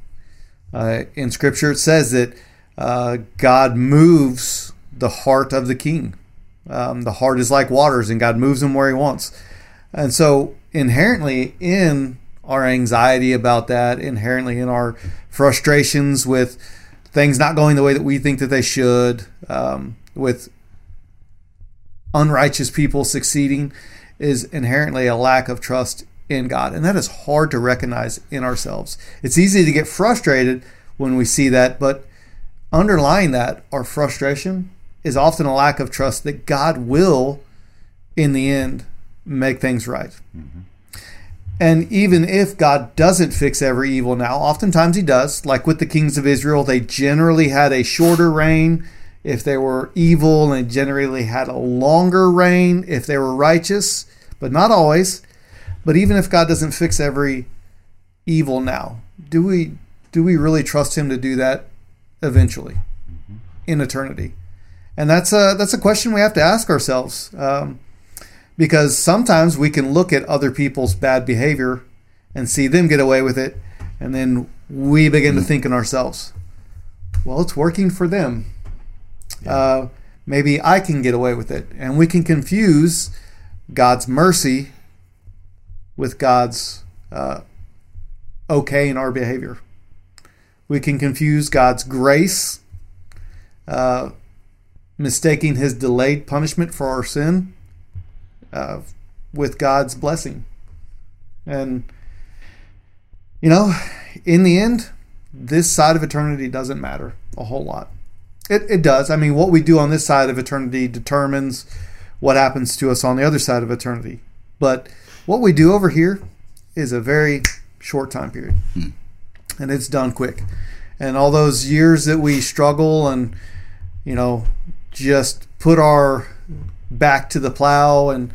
Uh, in Scripture, it says that uh, God moves the heart of the king. Um, the heart is like waters, and God moves them where He wants. And so, inherently, in our anxiety about that, inherently in our frustrations with things not going the way that we think that they should, um, with unrighteous people succeeding, is inherently a lack of trust in God. And that is hard to recognize in ourselves. It's easy to get frustrated when we see that, but underlying that, our frustration is often a lack of trust that God will, in the end, make things right. Mm-hmm. And even if God doesn't fix every evil now, oftentimes He does. Like with the kings of Israel, they generally had a shorter reign if they were evil, and generally had a longer reign if they were righteous, but not always. But even if God doesn't fix every evil now, do we do we really trust Him to do that eventually mm-hmm. in eternity? And that's a that's a question we have to ask ourselves. Um, because sometimes we can look at other people's bad behavior and see them get away with it, and then we begin to mm. think in ourselves, well, it's working for them. Yeah. Uh, maybe I can get away with it. And we can confuse God's mercy with God's uh, okay in our behavior. We can confuse God's grace, uh, mistaking his delayed punishment for our sin uh, with God's blessing. And, you know, in the end, this side of eternity doesn't matter a whole lot. It, it does. I mean, what we do on this side of eternity determines what happens to us on the other side of eternity. But what we do over here is a very short time period. Hmm. And it's done quick. And all those years that we struggle and, you know, just put our back to the plow and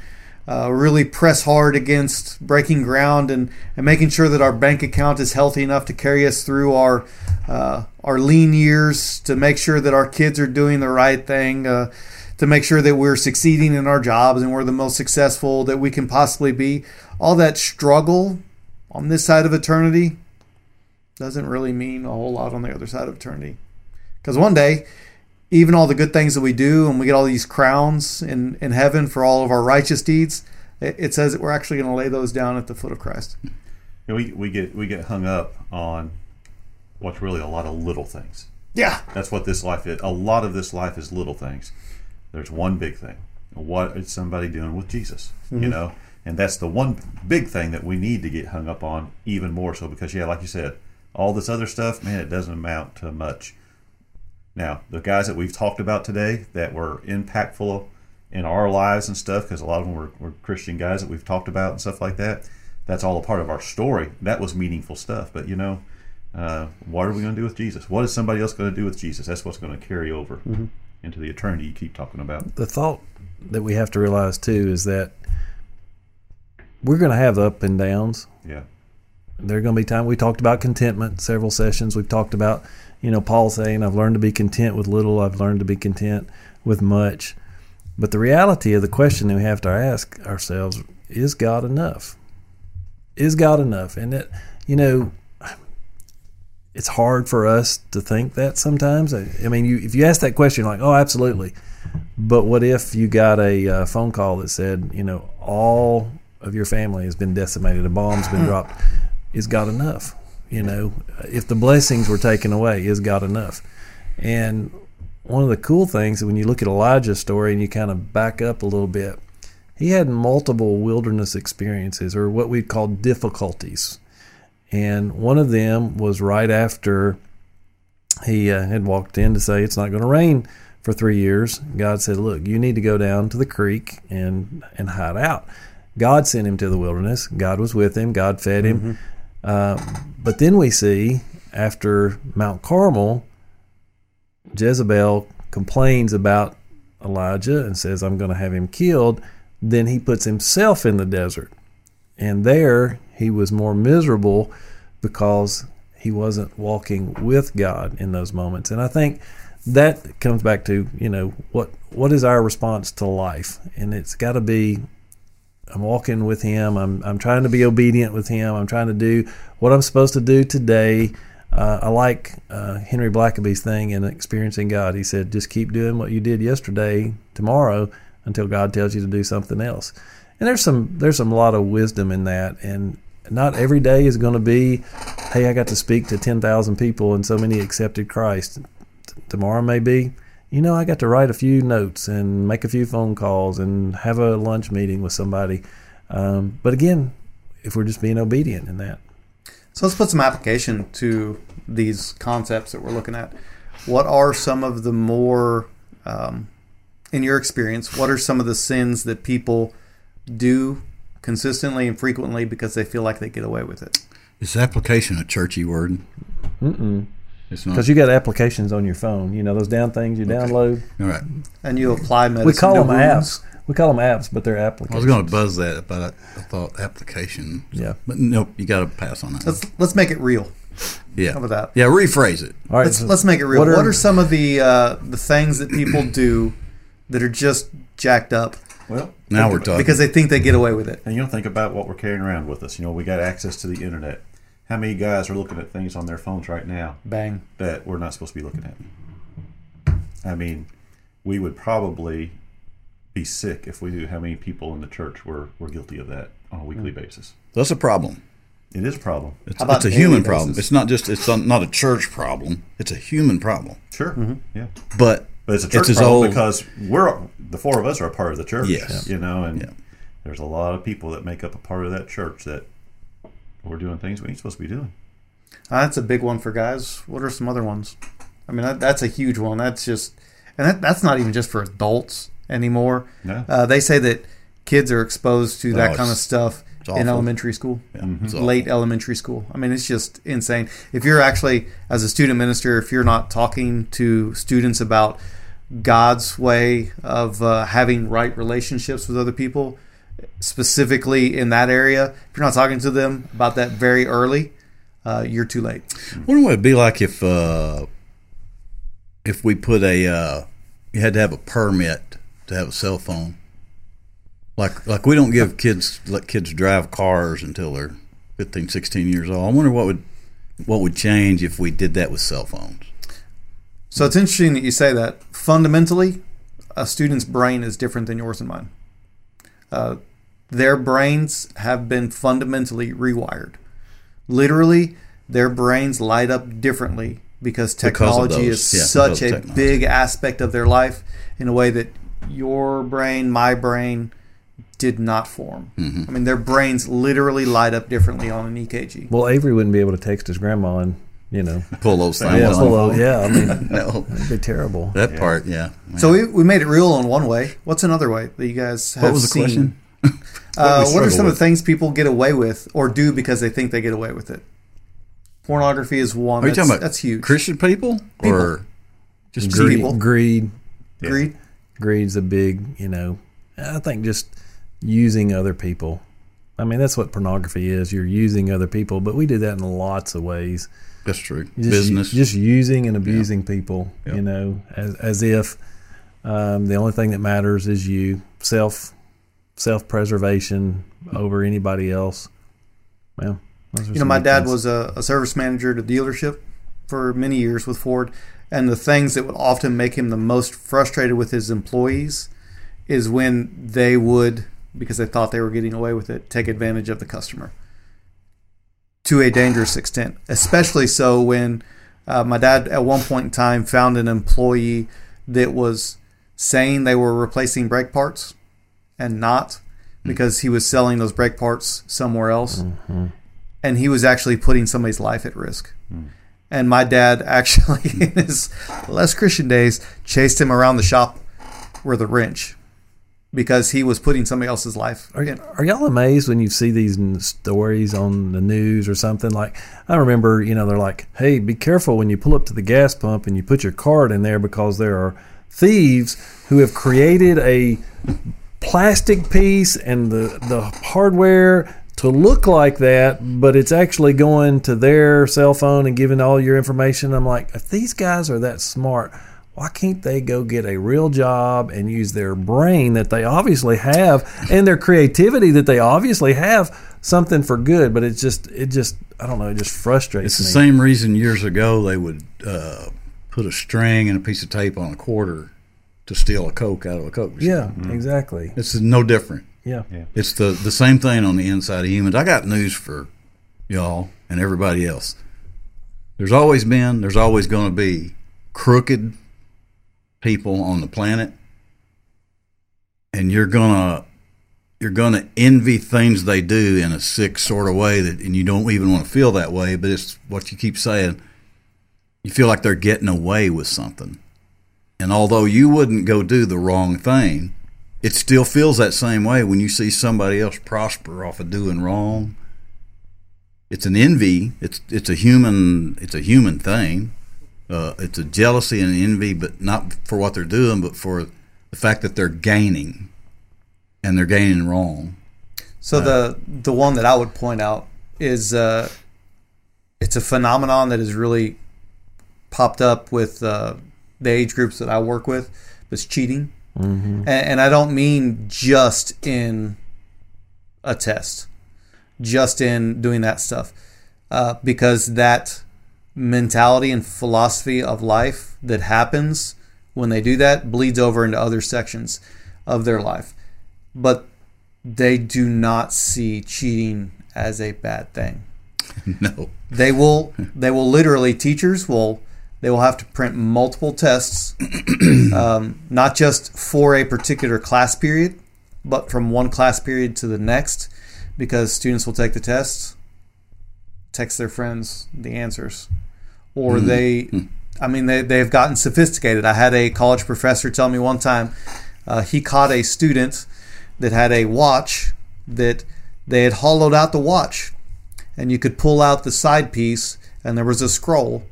uh, really press hard against breaking ground and, and making sure that our bank account is healthy enough to carry us through our uh, our lean years, to make sure that our kids are doing the right thing, uh, to make sure that we're succeeding in our jobs and we're the most successful that we can possibly be. All that struggle on this side of eternity doesn't really mean a whole lot on the other side of eternity. Because one day, even all the good things that we do and we get all these crowns in, in heaven for all of our righteous deeds, it, it says that we're actually going to lay those down at the foot of Christ. Yeah, we, we get we get hung up on what's really a lot of little things. Yeah. That's what this life is. A lot of this life is little things. There's one big thing. What is somebody doing with Jesus? Mm-hmm. You know? And that's the one big thing that we need to get hung up on even more so because yeah, like you said, all this other stuff, man, it doesn't amount to much now, the guys that we've talked about today that were impactful in our lives and stuff, because a lot of them were, were Christian guys that we've talked about and stuff like that, that's all a part of our story. That was meaningful stuff. But, you know, uh, what are we going to do with Jesus? What is somebody else going to do with Jesus? That's what's going to carry over mm-hmm. Into the eternity you keep talking about. The thought that we have to realize, too, is that we're going to have up and downs. Yeah. There are going to be time. We talked about contentment several sessions. We've talked about you know, Paul saying, I've learned to be content with little, I've learned to be content with much. But the reality of the question that we have to ask ourselves is God enough? Is God enough? And that, you know, it's hard for us to think that sometimes. I, I mean, you, if you ask that question, like, oh, absolutely. But what if you got a uh, phone call that said, you know, all of your family has been decimated, a bomb's been dropped? Is God enough? You know, if the blessings were taken away, is God enough? And one of the cool things when you look at Elijah's story and you kind of back up a little bit, he had multiple wilderness experiences or what we'd call difficulties. And one of them was right after he uh, had walked in to say, It's not going to rain for three years. God said, Look, you need to go down to the creek and, and hide out. God sent him to the wilderness. God was with him. God fed him. Mm-hmm. Uh, but then we see after Mount Carmel, Jezebel complains about Elijah and says, I'm going to have him killed. Then he puts himself in the desert. And there he was more miserable because he wasn't walking with God in those moments. And I think that comes back to, you know, what what is our response to life? And it's got to be I'm walking with Him. I'm I'm trying to be obedient with Him. I'm trying to do what I'm supposed to do today. uh, I like uh, Henry Blackaby's thing in experiencing God. He said, "Just keep doing what you did yesterday, tomorrow, until God tells you to do something else." And there's some there's some lot of wisdom in that, and not every day is going to be, "Hey, I got to speak to ten thousand people and so many accepted Christ." Tomorrow may be, you know, I got to write a few notes and make a few phone calls and have a lunch meeting with somebody. Um, but again, if we're just being obedient in that. So let's put some application to these concepts that we're looking at. What are some of the more, um, in your experience, what are some of the sins that people do consistently and frequently because they feel like they get away with it? Is application a churchy word? Mm-mm. It's not. Because you got applications on your phone. You know those down things you download. All right. And you apply medicine. We call to them wounds. apps. We call them apps, but they're applications. I was going to buzz that, but I, I thought application. Yeah. But nope, you got to pass on that. Let's let's make it real. yeah. How about that? Yeah, rephrase it. All right. let's so let's make it real. what What are- are, some of the uh, the things that people do that are just jacked up Well, Now we're talking. because they think they get away with it? And you know, think about what we're carrying around with us. You know, we got access to the internet. How many guys are looking at things on their phones right now Bang. that we're not supposed to be looking at? I mean, we would probably be sick if we knew how many people in the church were, were guilty of that on a weekly basis. That's a problem. It is a problem. It's, it's a daily human basis? problem. It's not just. It's not a church problem. It's a human problem. Sure. Mm-hmm. Yeah. But But it's a church his problem old- because we're the four of us are a part of the church. Yes. You know, and Yeah. there's a lot of people that make up a part of that church that we're doing things we ain't supposed to be doing. Uh, that's a big one for guys. What are some other ones? I mean, that, that's a huge one. That's just, and that, that's not even just for adults anymore. No. Uh, they say that kids are exposed to that Oh, kind of stuff in elementary school, yeah, it's awful. late elementary school. I mean, it's just insane. If you're actually, as a student minister, if you're not talking to students about God's way of uh, having right relationships with other people, specifically in that area, if you're not talking to them about that very early, uh, you're too late. I wonder what it'd be like if uh, if we put a uh, you had to have a permit to have a cell phone. Like like we don't give kids let kids drive cars until they're 15, 16 years old. I wonder what would what would change if we did that with cell phones. So it's interesting that you say that. Fundamentally, a student's brain is different than yours and mine. Uh, their brains have been fundamentally rewired. Literally, their brains light up differently because Because technology those. is Yeah, such because a technology. big aspect of their life in a way that your brain, my brain, did not form. Mm-hmm. I mean, their brains literally light up differently on an EKG. well, Avery wouldn't be able to text his grandma and you know. Pull those things. Yeah, on. full of- yeah. I mean, No, it'd be terrible. that part, yeah. So we, we made it real in one way. What's another way that you guys have what was the seen? question? Uh, What what are struggle some of the things people get away with or do because they think they get away with it? Pornography is one. Are you that's, talking about that's huge. Christian people, or just Greed. Greed, people. greed, Greed. greed's a big. You know, I think just using other people. I mean, that's what pornography is. You're using other people, but we do that in lots of ways. That's true. Just, Business. just using and abusing people. Yeah. You know, as as if um, the only thing that matters is you self self preservation over anybody else. Well, You know, my dad things. was a, a service manager at a dealership for many years with Ford, and the things that would often make him the most frustrated with his employees is when they would, because they thought they were getting away with it, take advantage of the customer to a dangerous extent. Especially so when uh, my dad, at one point in time, found an employee that was saying they were replacing brake parts and not mm. because he was selling those brake parts somewhere else mm-hmm. and he was actually putting somebody's life at risk. Mm. And my dad actually, in his less Christian days, chased him around the shop with a wrench because he was putting somebody else's life. Are, are y'all amazed when you see these stories on the news or something? Like, I remember, you know, they're like, hey, be careful when you pull up to the gas pump and you put your card in there because there are thieves who have created a plastic piece and the, the hardware to look like that, but it's actually going to their cell phone and giving all your information. I'm like, if these guys are that smart, why can't they go get a real job and use their brain that they obviously have and their creativity that they obviously have something for good? But it's just, it just, I don't know, it just frustrates It's the me. same reason years ago they would uh, put a string and a piece of tape on a quarter to steal a Coke out of a Coke machine. Yeah, exactly. It's no different. yeah. Yeah. It's the, the same thing on the inside of humans. I got news for y'all and everybody else. There's always been, there's always going to be crooked people on the planet, and you're gonna you're gonna envy things they do in a sick sort of way that, and you don't even want to feel that way. But it's what you keep saying. You feel like they're getting away with something, and although you wouldn't go do the wrong thing, it still feels that same way when you see somebody else prosper off of doing wrong. It's an envy. It's it's a human it's a human thing. Uh, it's a jealousy and envy, but not for what they're doing, but for the fact that they're gaining, and they're gaining wrong. So the the one that I would point out is uh, it's a phenomenon that has really popped up with uh, the age groups that I work with. It's cheating, and, and I don't mean just in a test, just in doing that stuff, uh, because that mentality and philosophy of life that happens when they do that bleeds over into other sections of their life, but they do not see cheating as a bad thing. No, They will they will literally teachers will they will have to print multiple tests, um, not just for a particular class period, but from one class period to the next, because students will take the tests, text their friends the answers, or they, I mean, they they've gotten sophisticated. I had a college professor tell me one time uh, he caught a student that had a watch that they had hollowed out the watch and you could pull out the side piece and there was a scroll.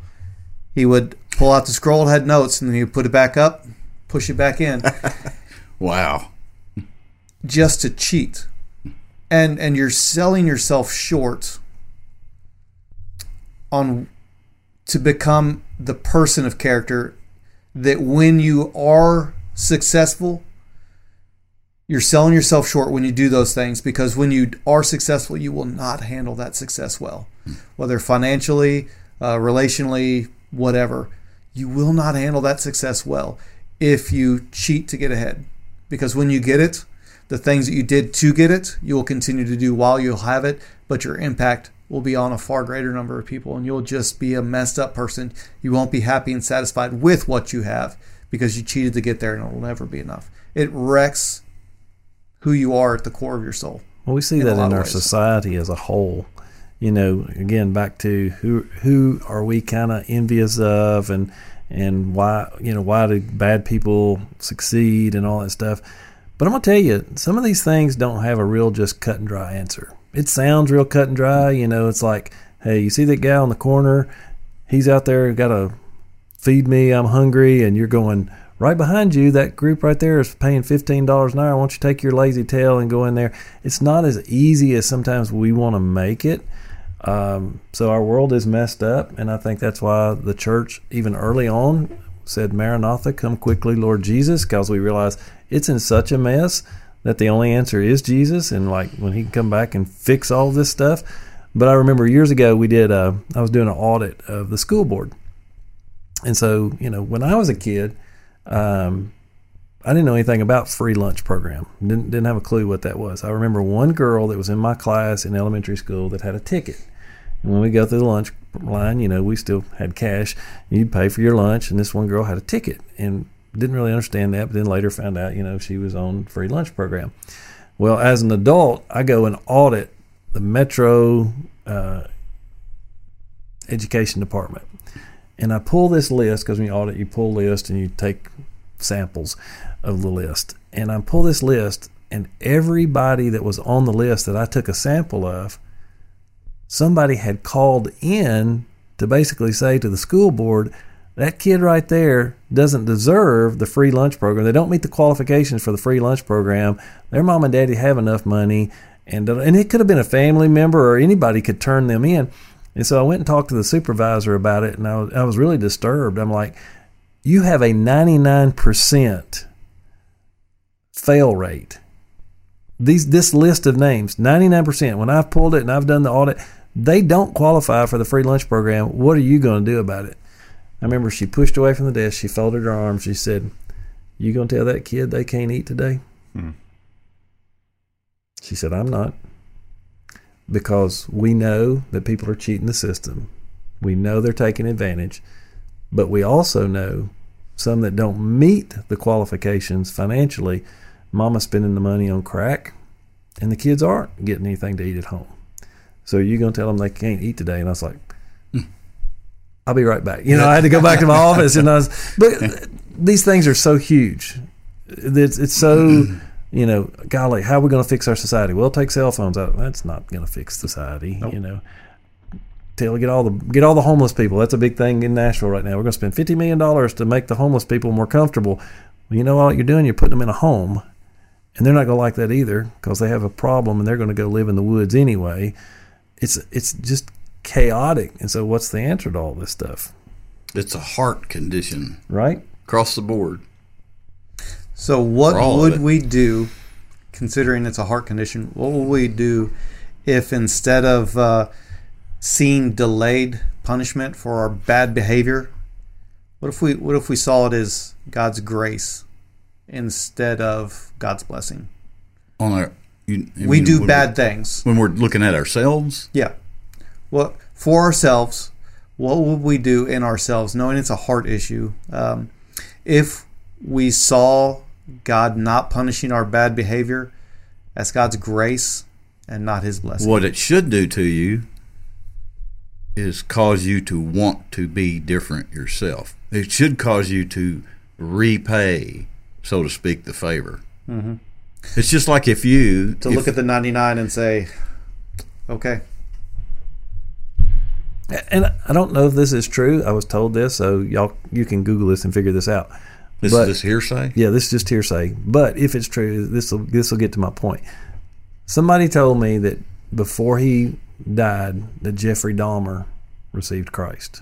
He would pull out the scroll, it had notes, and then he would put it back up, push it back in, wow, just to cheat. And and you're selling yourself short on to become the person of character that when you are successful, you're selling yourself short when you do those things because when you are successful, you will not handle that success well, whether financially, uh, relationally, whatever. You will not handle that success well if you cheat to get ahead. Because when you get it, the things that you did to get it, you will continue to do while you'll have it, but your impact will be on a far greater number of people and you'll just be a messed up person. You won't be happy and satisfied with what you have because you cheated to get there and it'll never be enough. It wrecks who you are at the core of your soul. Well, we see in that in our ways. society as a whole. You know, again, back to who who are we kind of envious of, and and why you know why do bad people succeed and all that stuff. But I'm gonna tell you, some of these things don't have a real just cut and dry answer. It sounds real cut and dry. You know, it's like, hey, you see that guy on the corner? He's out there, got to feed me. I'm hungry, and you're going right behind you. That group right there is paying fifteen dollars an hour. Why don't you take your lazy tail and go in there? It's not as easy as sometimes we want to make it. Um, so our world is messed up, and I think that's why the church, even early on, said, "Maranatha, come quickly, Lord Jesus," because we realize it's in such a mess that the only answer is Jesus, and like when He can come back and fix all this stuff. But I remember years ago we did. Uh, I was doing an audit of the school board, and so you know when I was a kid, um, I didn't know anything about free lunch program. Didn't didn't have a clue what that was. I remember one girl that was in my class in elementary school that had a ticket. And when we go through the lunch line, you know, we still had cash. You'd pay for your lunch, and this one girl had a ticket and didn't really understand that. But then later found out, you know, she was on free lunch program. Well, as an adult, I go and audit the Metro uh, Education Department, and I pull this list because when you audit, you pull list and you take samples of the list. And I pull this list, and everybody that was on the list that I took a sample of, somebody had called in to basically say to the school board, that kid right there doesn't deserve the free lunch program. They don't meet the qualifications for the free lunch program. Their mom and daddy have enough money, and uh, and it could have been a family member or anybody could turn them in. And so I went and talked to the supervisor about it, and I was, I was really disturbed. I'm like, you have a 99% fail rate. These this list of names, 99%. When I've pulled it and I've done the audit, they don't qualify for the free lunch program. What are you going to do about it? I remember she pushed away from the desk. She folded her arms. She said, "You going to tell that kid they can't eat today?" Hmm. She said, "I'm not." Because we know that people are cheating the system. We know they're taking advantage, but we also know some that don't meet the qualifications financially. Mama's spending the money on crack, and the kids aren't getting anything to eat at home. So you're going to tell them they can't eat today? And I was like, I'll be right back. You know, I had to go back to my office, and I was. But these things are so huge. It's, it's so. You know, golly, how are we going to fix our society? Well, take cell phones out. That's not going to fix society. You know, tell get all the get all the homeless people. That's a big thing in Nashville right now. We're going to spend fifty million dollars to make the homeless people more comfortable. Well, you know what you're doing? You're putting them in a home, and they're not going to like that either because they have a problem and they're going to go live in the woods anyway. It's it's just chaotic. And so, what's the answer to all this stuff? It's a heart condition Right? across the board. So what For all of would we do, considering it's a heart condition? What would we do if instead of uh, seeing delayed punishment for our bad behavior, what if we what if we saw it as God's grace instead of God's blessing? On our, you, you We mean do bad we- things. when we're looking at ourselves. Yeah. Well, for ourselves, what would we do in ourselves, knowing it's a heart issue? Um, if we saw God not punishing our bad behavior as God's grace and not His blessing. What it should do to you is cause you to want to be different yourself. It should cause you to repay, so to speak, the favor. Mm-hmm. It's just like if you to if- look at the 99 and say, okay, And I don't know if this is true. I was told this, so y'all you can Google this and figure this out. this but- is this hearsay. Yeah, this is just hearsay. But if it's true, this will this will get to my point. Somebody told me that before he died, that Jeffrey Dahmer received Christ.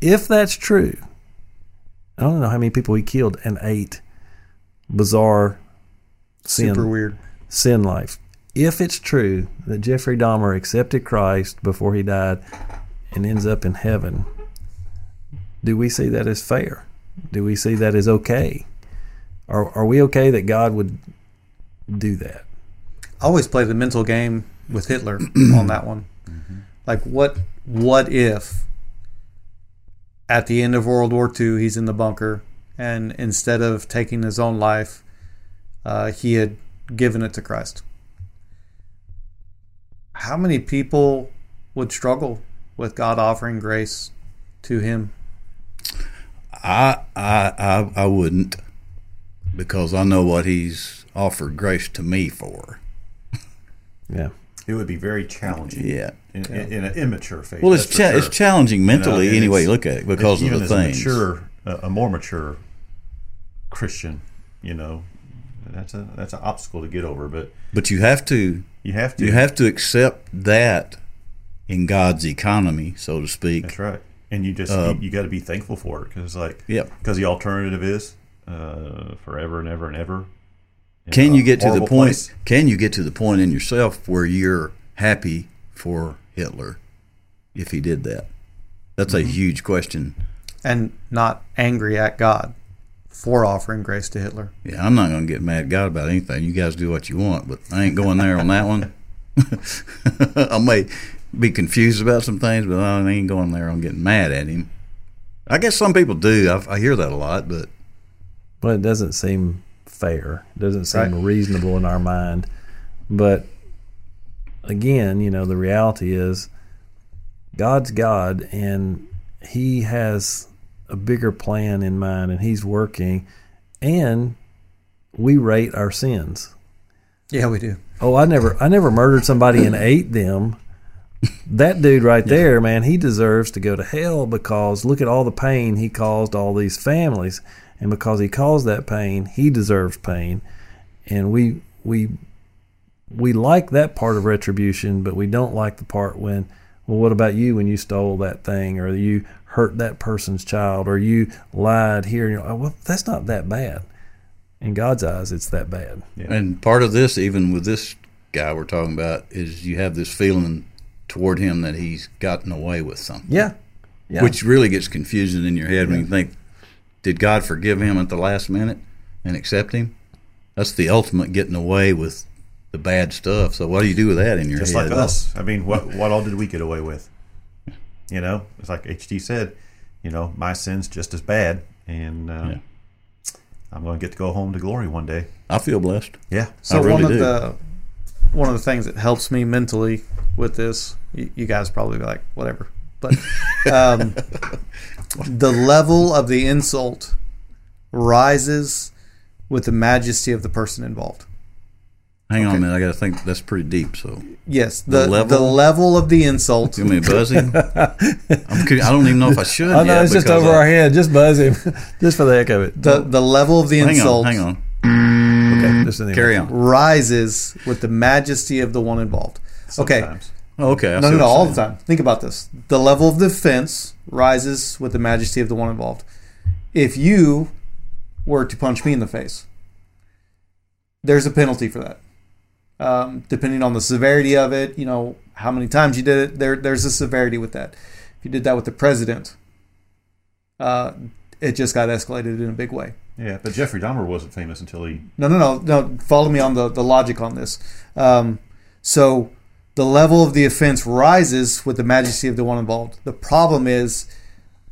If that's true, I don't know how many people he killed and ate. Bizarre sin super weird. sin life. If it's true that Jeffrey Dahmer accepted Christ before he died and ends up in heaven, do we see that as fair? Do we see that as okay? Are, are we okay that God would do that? I always play the mental game with Hitler on that one. Like, what what if at the end of World War II he's in the bunker and instead of taking his own life, uh, he had given it to Christ? How many people would struggle with God offering grace to him? I, I I I wouldn't because I know what he's offered grace to me for. Yeah. It would be very challenging. Yeah. In, in, in an immature faith. Well, it's cha- sure. it's challenging mentally and any way it's- you look at it because of even the as things. A mature, a a more mature Christian, you know, that's a that's an obstacle to get over. But But you have to you have to. you have to accept that in God's economy, so to speak. That's right. And you just Uh, you, you got to be thankful for it because like Yep. because the alternative is uh, forever and ever and ever. Can you get to the point? place. Can you get to the point in yourself where you're happy for Hitler if he did that? That's Mm-hmm. a huge question. And not angry at God for offering grace to Hitler. Yeah, I'm not going to get mad at God about anything. You guys do what you want, but I ain't going there on that one. I may be confused about some things, but I ain't going there on getting mad at him. I guess some people do. I, I hear that a lot, but Well, it doesn't seem fair. It doesn't seem Right. reasonable in our mind. But again, you know, the reality is God's God and He has a bigger plan in mind and He's working and we rate our sins. Yeah, we do. Oh, I never I never murdered somebody and ate them. That dude right there, man, he deserves to go to hell because look at all the pain he caused all these families. And because he caused that pain, he deserves pain. And we we we like that part of retribution, but we don't like the part when well what about you when you stole that thing or you hurt that person's child or you lied here. And you're like, well, that's not that bad. In God's eyes, it's that bad. And part of this, even with this guy we're talking about, is you have this feeling toward him that he's gotten away with something. Yeah. Yeah. Which really gets confusing in your head when you think, did God forgive him at the last minute and accept him? That's the ultimate getting away with the bad stuff. So what do you do with that in your Just head? like us. I mean, what what all did we get away with? You know, it's like HD said. You know, my sin's just as bad, and um, Yeah. I'm going to get to go home to glory one day. I feel blessed. Yeah. So I really one of do. the one of the things that helps me mentally with this, you, you guys probably be like whatever, but um, the level of the insult rises with the majesty of the person involved. Hang on Okay. a minute. I got to think that's pretty deep. So Yes, The the the level? level, of the insult. give me a buzzing. I'm, cu- I don't even know if I should. I know yet it's just over I- our head. Just buzz him, just for the heck of it. The the level of the Hang insult on. Hang on. okay, just anyway. Carry on. rises with the majesty of the one involved. Okay, Sometimes. Oh, okay. I no, no, no, all the time. Think about this. The level of the offense rises with the majesty of the one involved. If you were to punch me in the face, there's a penalty for that. Um, depending on the severity of it, you know how many times you did it. There, there's a severity with that. If you did that with the president, uh, it just got escalated in a big way. Yeah, but Jeffrey Dahmer wasn't famous until he. No, no, no, no. Follow me on the, the logic on this. Um, so the level of the offense rises with the majesty of the one involved. The problem is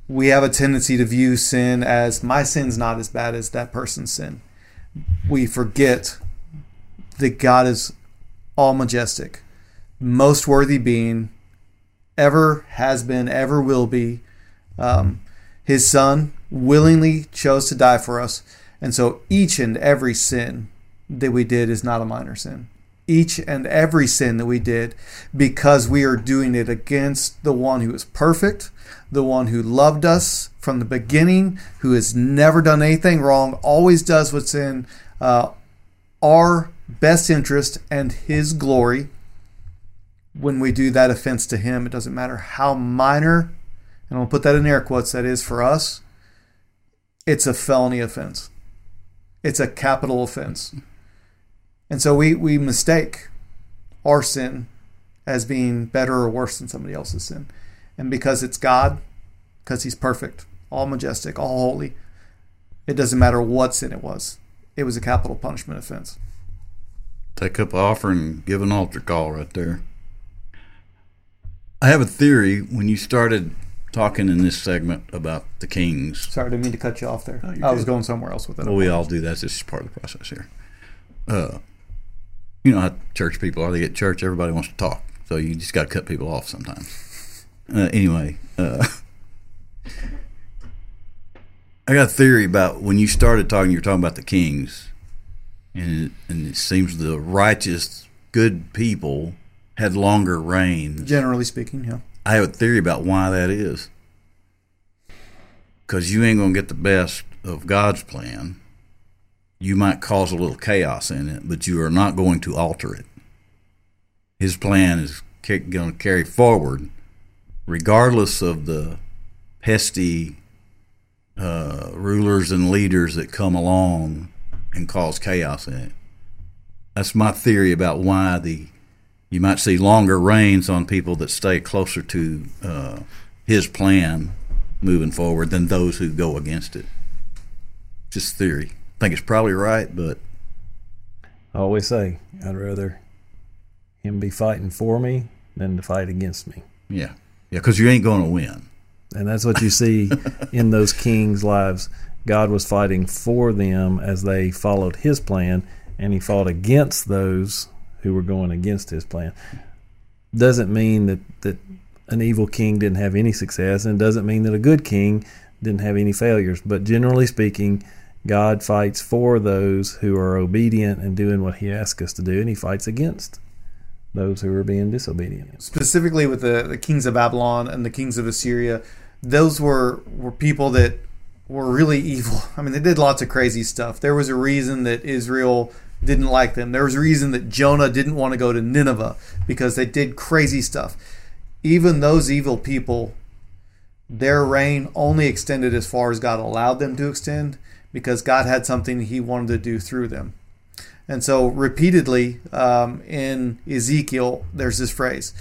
we have a tendency to view sin as my sin's not as bad as that person's sin. We forget that God is all majestic, most worthy being, ever has been, ever will be. Um, his son willingly chose to die for us. And so each and every sin that we did is not a minor sin. Each and every sin that we did, because we are doing it against the one who is perfect, the one who loved us from the beginning, who has never done anything wrong, always does what's in uh, our best interest and his glory. When we do that offense to him, it doesn't matter how minor, and I'll put that in air quotes, that is for us, it's a felony offense. It's a capital offense. And so we, we mistake our sin as being better or worse than somebody else's sin. And because it's God, because He's perfect, all majestic, all holy, it doesn't matter what sin it was. It was a capital punishment offense. Take up an offer and give an altar call right there. I have a theory when you started talking in this segment about the kings. Sorry, I didn't mean to cut you off there. you're I was going somewhere else with it. Well, we all do that. This is part of the process here. Uh, you know how church people are. They get church, everybody wants to talk. So you just got to cut people off sometimes. Uh, anyway, uh, I got a theory about when you started talking, you were talking about the kings. And it, and it seems the righteous, good people had longer reigns. Generally speaking, yeah. I have a theory about why that is. Because you ain't going to get the best of God's plan. You might cause a little chaos in it, but you are not going to alter it. His plan is going to carry forward, regardless of the pesky uh, rulers and leaders that come along and cause chaos in it. That's my theory about why the you might see longer reigns on people that stay closer to uh, his plan moving forward than those who go against it. Just theory. I think it's probably right, but I always say I'd rather him be fighting for me than to fight against me. yeah, yeah, because you ain't going to win. And that's what you see in those kings' lives. God was fighting for them as they followed his plan, and he fought against those who were going against his plan. Doesn't mean that, that an evil king didn't have any success, and doesn't mean that a good king didn't have any failures. But generally speaking, God fights for those who are obedient and doing what he asks us to do, and he fights against those who are being disobedient. specifically with the, the kings of Babylon and the kings of Assyria, those were were people that were really evil. I mean, they did lots of crazy stuff. There was a reason that Israel didn't like them. There was a reason that Jonah didn't want to go to Nineveh because they did crazy stuff. Even those evil people their reign only extended as far as God allowed them to extend because God had something He wanted to do through them. And so, repeatedly um, in Ezekiel, there's this phrase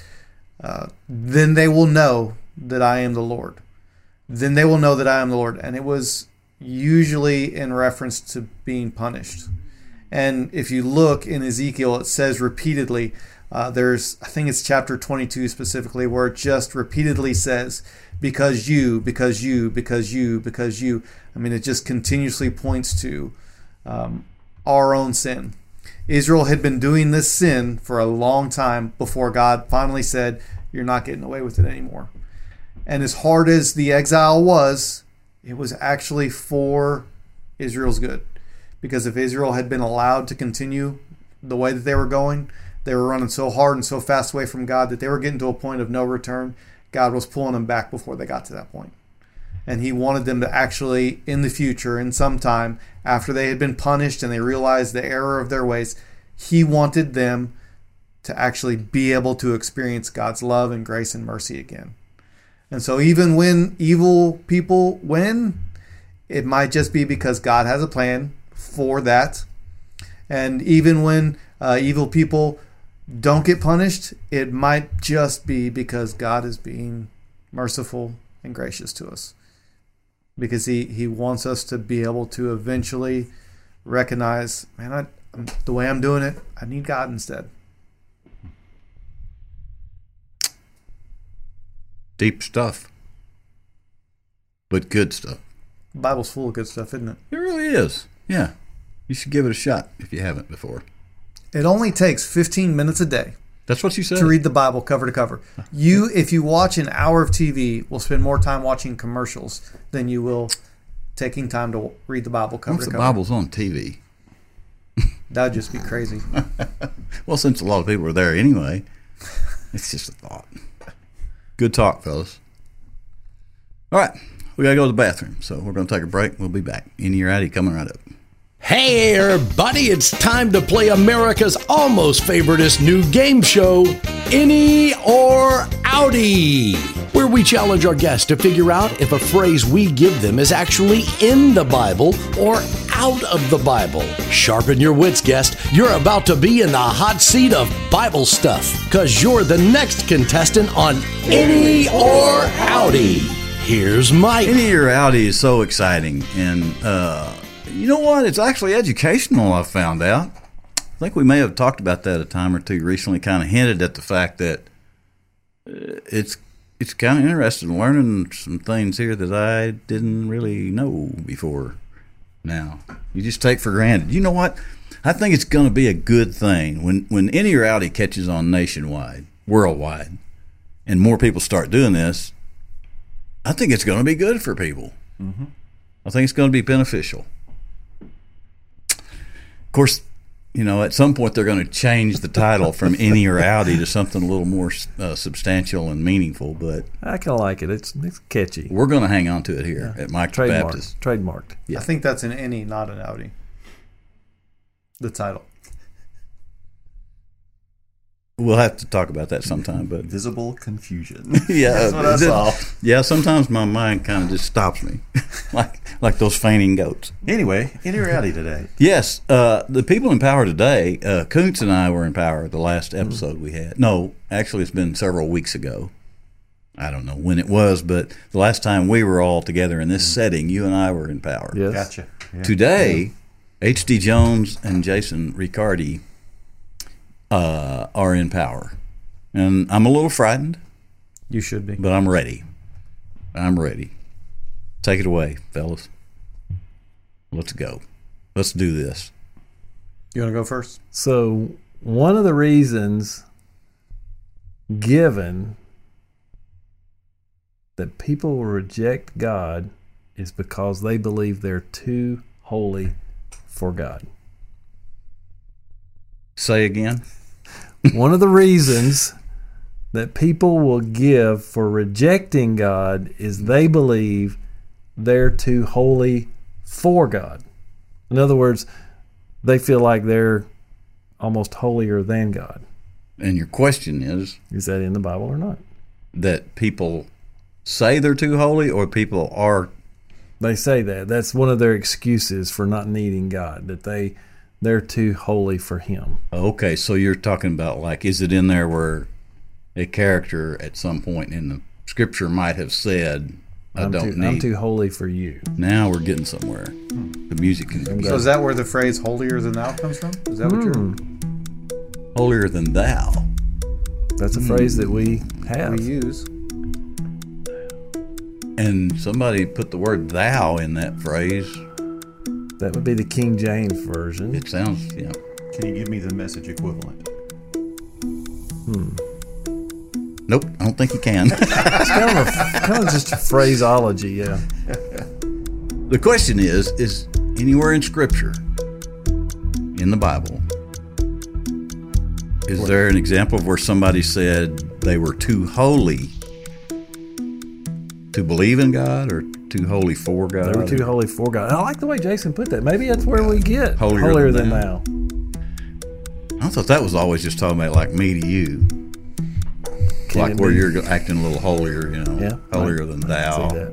uh, Then they will know that I am the Lord. Then they will know that I am the Lord. And it was usually in reference to being punished. And if you look in Ezekiel, it says repeatedly, uh, there's, I think it's chapter 22 specifically, where it just repeatedly says, because you, because you, because you, because you. I mean, it just continuously points to um, our own sin. Israel had been doing this sin for a long time before God finally said, You're not getting away with it anymore. And as hard as the exile was, it was actually for Israel's good. Because if Israel had been allowed to continue the way that they were going, they were running so hard and so fast away from God that they were getting to a point of no return. God was pulling them back before they got to that point. And He wanted them to actually, in the future, in some time, after they had been punished and they realized the error of their ways, He wanted them to actually be able to experience God's love and grace and mercy again. And so, even when evil people win, it might just be because God has a plan for that. And even when uh, evil people don't get punished, it might just be because God is being merciful and gracious to us. Because he, he wants us to be able to eventually recognize, man, I, the way I'm doing it, I need God instead. Deep stuff, but good stuff. The Bible's full of good stuff, isn't it? It really is. Yeah. You should give it a shot if you haven't before. It only takes 15 minutes a day That's what you said. to read the Bible cover to cover. You, if you watch an hour of TV, will spend more time watching commercials than you will taking time to read the Bible cover Once to cover. the. Bible's on TV. That'd just be crazy. Well, since a lot of people are there anyway, it's just a thought. Good talk, fellas. All right. We got to go to the bathroom. So we're to take a break. We'll be back. Inny or Outty coming right up. Hey, everybody, it's time to play America's almost favoriteest new game show, Inny or Outty, where we challenge our guests to figure out if a phrase we give them is actually in the Bible or out of the Bible. Sharpen your wits, guest. You're about to be in the hot seat of Bible stuff, because you're the next contestant on Inny or Outty. Here's Mike. Inny or Outty is so exciting. And uh, you know what? It's actually educational, I've found out. I think we may have talked about that a time or two recently, kind of hinted at the fact that uh, it's it's kind of interesting learning some things here that I didn't really know before now. You just take for granted. You know what? I think it's going to be a good thing when when Inny Outty catches on nationwide, worldwide, and more people start doing this. I think it's going to be good for people. I think it's going to be beneficial. Of course, you know, at some point they're going to change the title from Inny or Outty to something a little more uh, substantial and meaningful, but I kind of like it. It's it's catchy. we're going to hang on to it here at Mike the Trademarked. Baptist. Trademarked. Yeah. I think that's an any, not an Outty. The title. We'll have to talk about that sometime, but Visible confusion. yeah, That's what I saw. yeah. Sometimes my mind kind of just stops me, like like those fainting goats. Anyway, any reality today? Yes, uh, the people in power today. Uh, Koontz and I were in power the last episode we had. No, actually, it's been several weeks ago. I don't know when it was, but the last time we were all together in this setting, you and I were in power. Yes. Gotcha. Yeah. Today, H.D. Jones and Jason Ricciardi uh, are in power, and I'm a little frightened, You should be. but I'm ready. I'm ready. Take it away, fellas. Let's go. Let's do this. You want to go first? So one of the reasons given that people will reject God is because they believe they're too holy for God. Say again. One of the reasons that people will give for rejecting God is they believe they're too holy for God. In other words, they feel like they're almost holier than God. And your question is Is that in the Bible or not? that people say they're too holy, or people are. They say that. That's one of their excuses for not needing God, that they they're too holy for him. Okay, so you're talking about like, is it in there where a character at some point in the scripture might have said, "I I'm don't too, need." I'm too holy for you. now we're getting somewhere. The music can So is that where the phrase "holier than thou" comes from? Is that what Hmm. you're holier than thou. That's a phrase that we have. we use? And somebody put the word "thou" in that phrase. That would be the King James version. It sounds, yeah. Can you give me the message equivalent? Hmm. Nope, I don't think you can. It's kind of, a, kind of just a phraseology, yeah. the question is: Is anywhere in Scripture, in the Bible, is there an example of where somebody said they were too holy to believe in God, or too holy for God? They were too holy for God. I like the way Jason put that. Maybe that's where we get Holier holier, than than, thou. thou. I thought that was always just talking about like me to you, Can like where be? you're acting a little holier, you know, Yeah, holier I- than thou.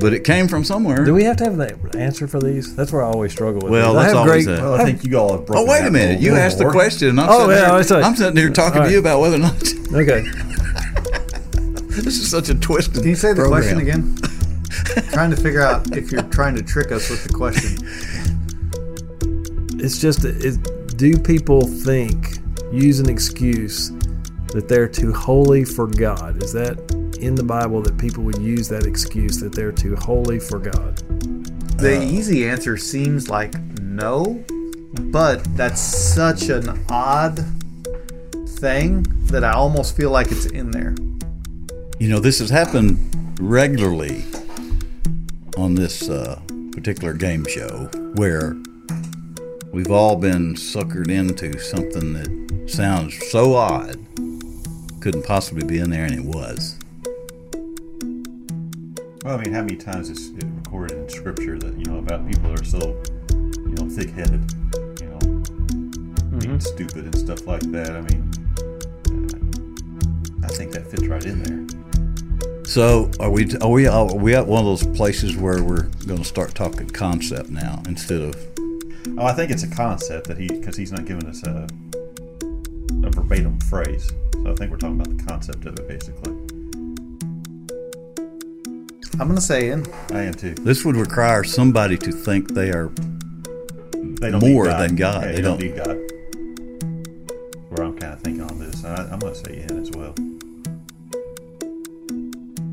But it came from somewhere. Do we have to have the answer for these? That's where I always struggle with. Well, these. I that's have always great. a- Well, I think you all have Oh wait a minute! You asked the question, I'm Oh, sitting yeah, here, I say- I'm sitting here talking All to you about whether or not Okay. this is such a twisted. Can you say the program. question again? trying to figure out if you're trying to trick us with the question. It's just, it, do people think, use an excuse that they're too holy for God? Is that in the Bible that people would use that excuse that they're too holy for God? The uh, easy answer seems like no, but that's such an odd thing that I almost feel like it's in there. You know, this has happened regularly on this uh, particular game show where we've all been suckered into something that sounds so odd, couldn't possibly be in there, and it was. Well, I mean, how many times is it recorded in Scripture that you know about people that are so, you know, thick-headed, you know, being stupid and stuff like that? I mean, uh, I think that fits right in there. So, are we? Are we? Are we at one of those places where we're going to start talking concept now instead of? Oh, I think it's a concept that he because he's not giving us a a verbatim phrase. So I think we're talking about the concept of it basically. I'm gonna say in. I am too. This would require somebody to think they are They don't More need God. than God. Yeah, They they, don't don't- need God. Where I'm kind of thinking on this, I, I'm going to say in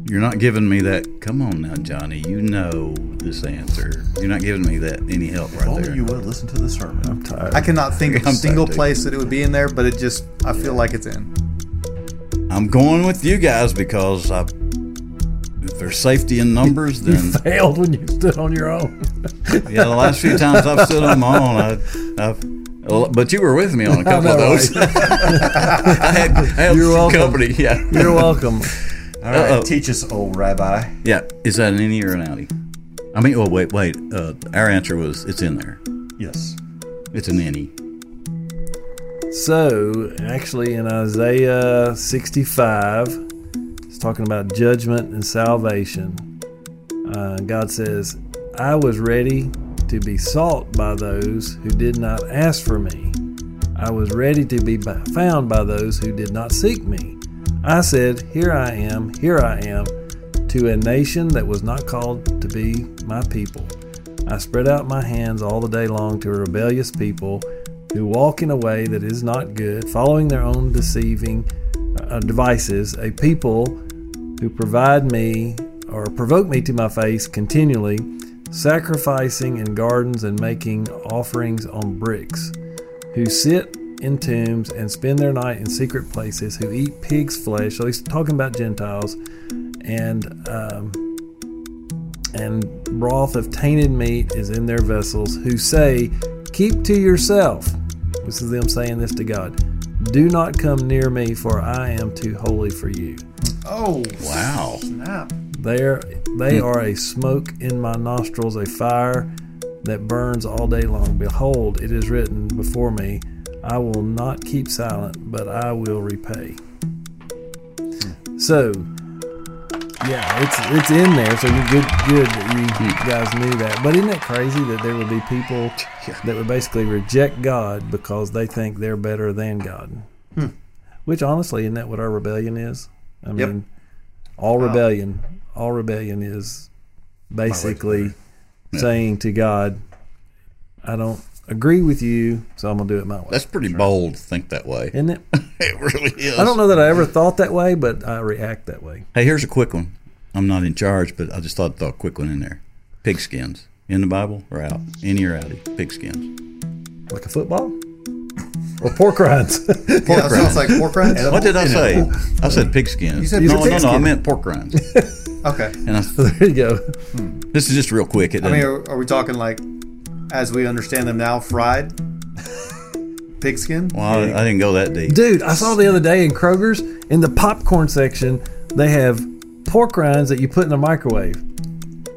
You're not giving me that. Come on now, Johnny. You know this answer. You're not giving me that any help right Only there. you would listen to the sermon. I'm tired. I cannot think of a I'm single sorry, dude. place that it would be in there, but it just I feel like it's in. I'm going with you guys because I, if there's safety in numbers, then failed when you stood on your own. yeah. The last few times I've stood on my own, I, I've. But you were with me on a couple of know, those. I had, I had You're some welcome. company. Yeah. You're welcome. All right, Uh-oh. teach us, old rabbi. Yeah. Is that an innie or an outie? I mean, oh wait, wait. Uh, our answer was it's in there. Yes. It's an innie. So, actually, in Isaiah 65, it's talking about judgment and salvation. Uh, God says, I was ready to be sought by those who did not ask for me. I was ready to be found by those who did not seek me. I said, Here I am, here I am, to a nation that was not called to be my people. I spread out my hands all the day long to a rebellious people who walk in a way that is not good, following their own deceiving uh, devices, a people who provide me or provoke me to my face continually, sacrificing in gardens and making offerings on bricks, who sit in tombs and spend their night in secret places, who eat pig's flesh. So he's talking about Gentiles, and um, and broth of tainted meat is in their vessels, who say, Keep to yourself. This is them saying this to God. Do not come near me, for I am too holy for you. Oh Wow. snap! They are, they are a smoke in my nostrils, a fire that burns all day long. Behold, it is written before me, I will not keep silent, but I will repay. So, yeah, it's it's in there. So good, good that you guys knew that. But isn't it crazy that there would be people that would basically reject God because they think they're better than God? Which honestly, isn't that what our rebellion is? I Yep. mean, all rebellion, all rebellion is basically saying to God, "I don't agree with you, so I'm gonna do it my way." That's pretty bold to think that way. isn't it? It really is. I don't know that I ever thought that way, but I react that way. Hey, here's a quick one. I'm not in charge, but I just thought I'd throw a quick one in there. Pigskins in the Bible or out? Inny or Outty? Pigskins. Like a football? Or pork rinds. Yeah, that sounds like pork rinds. What did I say? I said pigskins. You said no, no, no. I meant pork rinds. Okay. And I, there you go. this is just real quick. It I mean, are, are we talking like, as we understand them now, fried pigskin? well, I, I didn't go that deep. Dude, I saw the other day in Kroger's, in the popcorn section, they have pork rinds that you put in the microwave.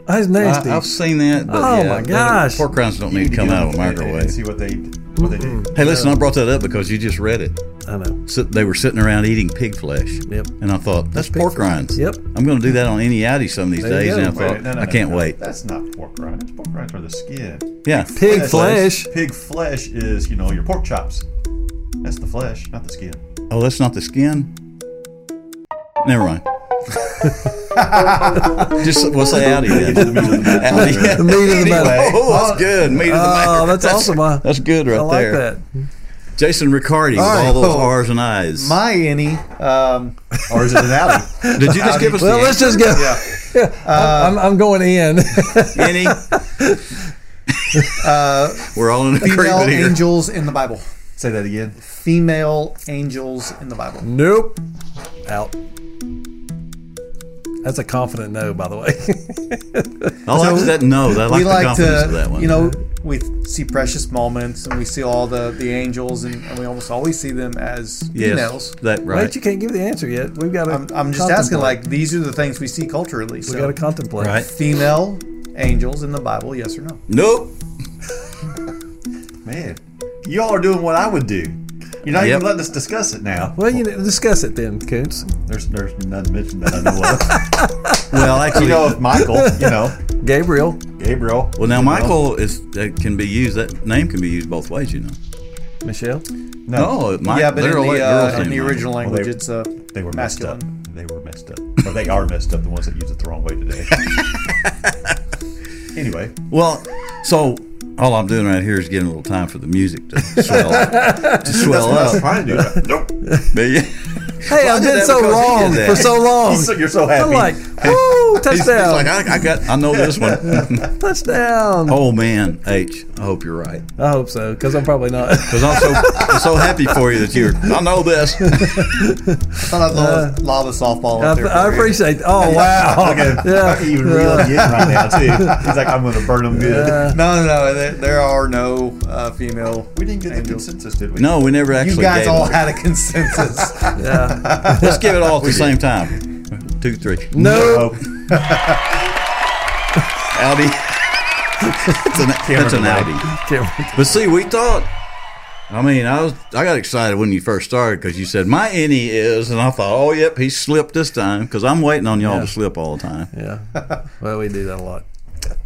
That's nasty. I, I've seen that. But Oh, yeah, my gosh. Pork rinds don't need to come out of a them and- and microwave. see what they what they do. Hey, listen, I brought that up because you just read it. I know. So they were sitting around eating pig flesh. Yep. And I thought, that's, pig pork flesh. rinds. Yep. I'm going to do that on Inny Outty some of these There you days. go. And I Wait, thought, no, no, I no, can't no. wait. That's not pork rinds. Pork rinds are the skin. Yeah. Pig flesh. Pig flesh is you know your pork chops. That's the flesh, not the skin. Oh, that's not the skin? Never mind. Just, we'll say Outty then. Outty. The meat of the matter. Oh, that's good. Meat of the matter. Oh, matter. that's awesome. I, That's good right I like there. that. Jason Ricciardi with All right. all those Oh. R's and I's. My Inny, um, Or is it an alley? Did you just give us Well, the let's just go. yeah, I'm, I'm going in. Inny? uh, We're all in female agreement here. angels in the Bible. Say that again. Female angels in the Bible. nope. Out. That's a confident no, by the way. I like that. No, I like we the like confidence of that to, one. you know, we see precious moments and we see all the, the angels and, and we almost always see them as yes, females. that right. Wait, you can't give the answer yet. We've got to. I'm, I'm just asking, like, these are the things we see culturally. we got to contemplate. Right. female angels in the Bible, yes or no? Nope. Man, y'all are doing what I would do. You're not Yep. even letting us discuss it now. Well, you know, discuss it then, Koontz. There's there's none mentioned that I know of. Well, actually, you know Michael, you know, Gabriel. Gabriel. well now you know. Michael is that can be used. That name can be used both ways. You know. Michelle. No, it might, yeah, but in the, uh, in the original Michael. language, they- it's uh, They were messed up. They were messed up. Or they are messed up, the ones that use it the wrong way today. anyway, Well, so all I'm doing right here is getting a little time for the music to swell, to swell what I was up. trying to do. Nope. But yeah. Hey, I I've been so because wrong for so long. He's so, you're so happy. I'm like, woo, He's, he's touchdown, like, I, I got, I know this one. touchdown. oh man, H. I hope you're right I hope so, because I'm probably not. because I'm so, I'm so happy for you that you're. I know this. I thought I'd lob, lob a softball I, up there. I for you. appreciate. Oh wow, Look at him. yeah. I can even reel it in right now, too. He's like, I'm going to burn them good. No, no, no. There, there are no uh, female. We didn't get the angels. consensus, did we? No, we never actually. Got You guys gave all it. had a consensus. yeah. Let's give it all at the same time. Two, three. No, No. Outty. it's an, it's an Outty. But see, we thought. I mean, I was I got excited when you first started because you said my Inny is, and I thought, oh yep, he slipped this time because I'm waiting on y'all Yeah. to slip all the time. yeah. Well, we do that a lot.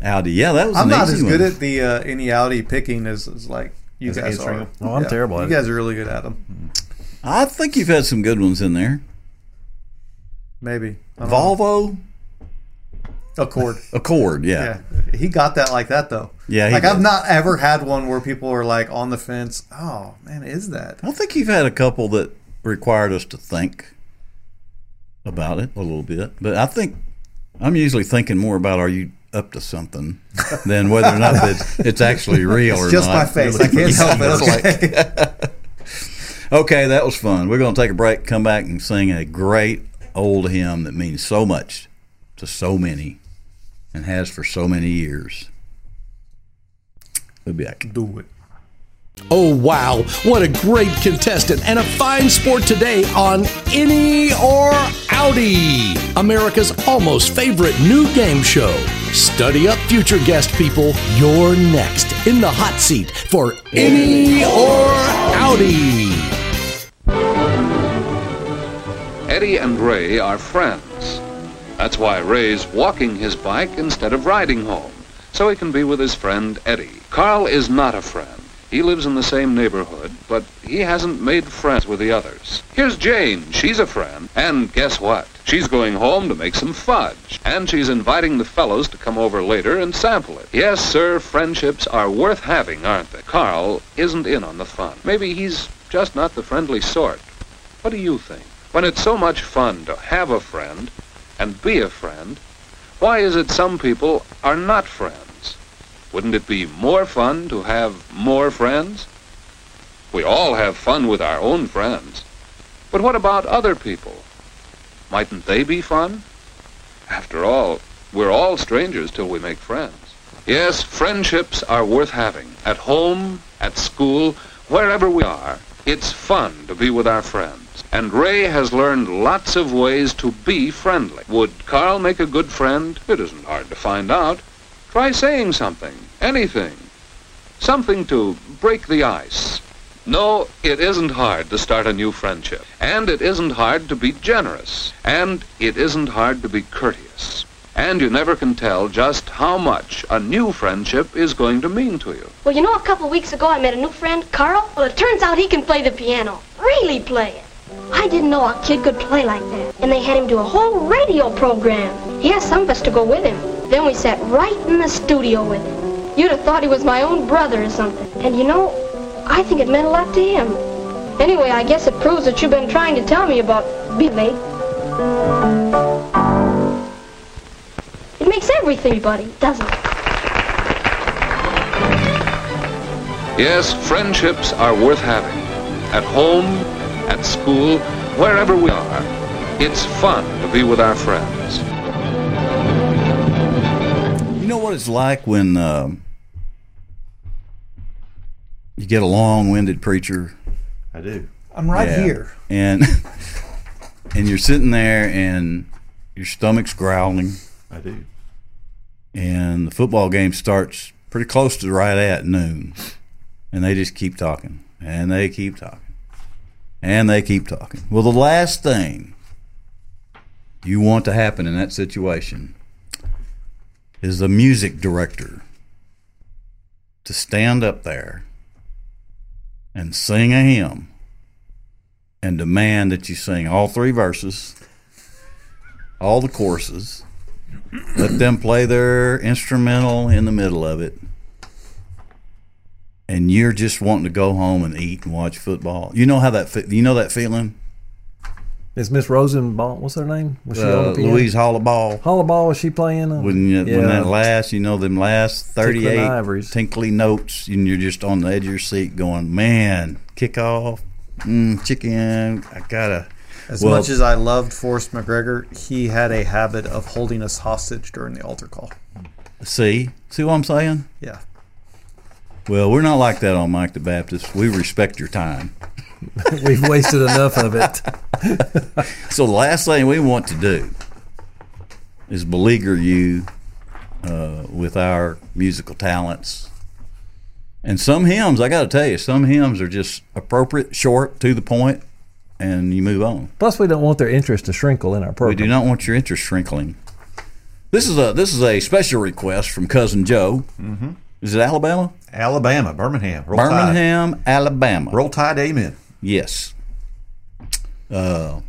Outty, yeah, that was I'm an not easy as one. good at the uh, Inny Outty picking as, as like you As guys are. Oh, I'm terrible at You it. guys are really good at them. I think you've had some good ones in there. Maybe. Don't know. Volvo Accord. Accord, yeah. Yeah, he got that like that though. Yeah, like did. I've not ever had one where people are like on the fence. Oh man, is that? I think you've had a couple that required us to think about it a little bit, but I think I'm usually thinking more about are you up to something than whether or not it's, it's actually real or Just not. my face. I can't help it. Okay. Okay, that was fun. We're going to take a break, come back, and sing a great old hymn that means so much to so many and has for so many years. We'll be back. Do it. Oh, wow. What a great contestant and a fine sport today on Inny or Outty, America's almost favorite new game show. Study up, future guest people. You're next in the hot seat for Inny or Outty. Eddie and Ray are friends. That's why Ray's walking his bike instead of riding home, so he can be with his friend Eddie. Carl is not a friend. He lives in the same neighborhood, but he hasn't made friends with the others. Here's Jane. She's a friend. And guess what? She's going home to make some fudge. And she's inviting the fellows to come over later and sample it. Yes, sir, friendships are worth having, aren't they? Carl isn't in on the fun. Maybe he's just not the friendly sort. What do you think? When it's so much fun to have a friend and be a friend, why is it some people are not friends? Wouldn't it be more fun to have more friends? We all have fun with our own friends. But what about other people? Mightn't they be fun? After all, we're all strangers till we make friends. Yes, friendships are worth having. At home, at school, wherever we are, it's fun to be with our friends. And Ray has learned lots of ways to be friendly. Would Carl make a good friend? It isn't hard to find out. Try saying something, anything. Something to break the ice. No, it isn't hard to start a new friendship. And it isn't hard to be generous. And it isn't hard to be courteous. And you never can tell just how much a new friendship is going to mean to you. Well, you know, a couple weeks ago I met a new friend, Carl. Well, it turns out he can play the piano. Really play it. I didn't know a kid could play like that. And they had him do a whole radio program. He asked some of us to go with him. Then we sat right in the studio with him. You'd have thought he was my own brother or something. And you know, I think it meant a lot to him. Anyway, I guess it proves that you've been trying to tell me about Billy. It makes everything, buddy, doesn't it? Yes, friendships are worth having. At home, at school, wherever we are, it's fun to be with our friends. You know what it's like when um, you get a long-winded preacher, I do. I'm right Yeah. here. and and you're sitting there, and your stomach's growling, I do. And the football game starts pretty close to right at noon, and they just keep talking, and they keep talking, and they keep talking. Well, the last thing you want to happen in that situation is the music director to stand up there and sing a hymn and demand that you sing all three verses, all the choruses, let them play their instrumental in the middle of it, and you're just wanting to go home and eat and watch football. You know how that you know that feeling, Is Miss Rosenbaum? What's her name? Was she on uh, the? Louise Hollabaugh. Hollabaugh was she playing? Uh, When you, when that last, you know, them last thirty Tinkling eight ivories. tinkly notes, and you're just on the edge of your seat, going, "Man, kick off, mm, chicken, I gotta." As Well- much as I loved Forrest McGregor, he had a habit of holding us hostage during the altar call. See, see what I'm saying? Yeah. Well, we're not like that on Mike the Baptist. We respect your time. We've wasted enough of it. So the last thing we want to do is beleaguer you uh, with our musical talents. And some hymns, I got to tell you, some hymns are just appropriate, short, to the point, and you move on. Plus, we don't want their interest to shrinkle in our program. We do not want your interest shrinkling. This is a this is a special request from cousin Joe. Mm-hmm. Is it Alabama? Alabama, Birmingham. Roll Tide. Birmingham, Alabama. Roll Tide, amen. Yes. Uh,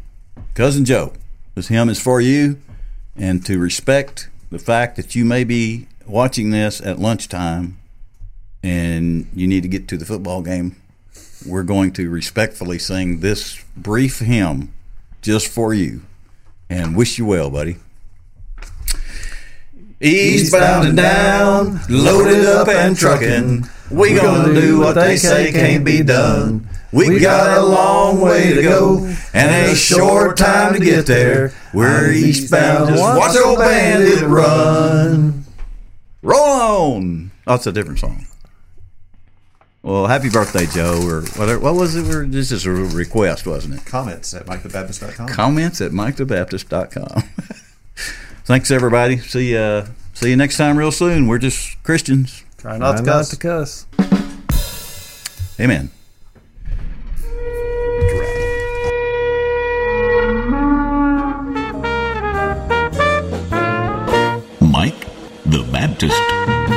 cousin Joe, this hymn is for you, and to respect the fact that you may be watching this at lunchtime, and you need to get to the football game. We're going to respectfully sing this brief hymn just for you, and wish you well, buddy. Eastbound and down, loaded up and trucking. We gonna do what they say can't be done. We got a long way to go and a short time to get there. We're eastbound, just watch old bandit run. Roll on. Oh, it's a different song. Well, happy birthday, Joe, or whatever. What was it? This is a request, wasn't it? Comments at MikeTheBaptist.com. Comments at MikeTheBaptist.com. Thanks, everybody. See, uh, see you next time real soon. We're just Christians. Try not, Try to, cuss. not to cuss. Amen. Mike the Baptist.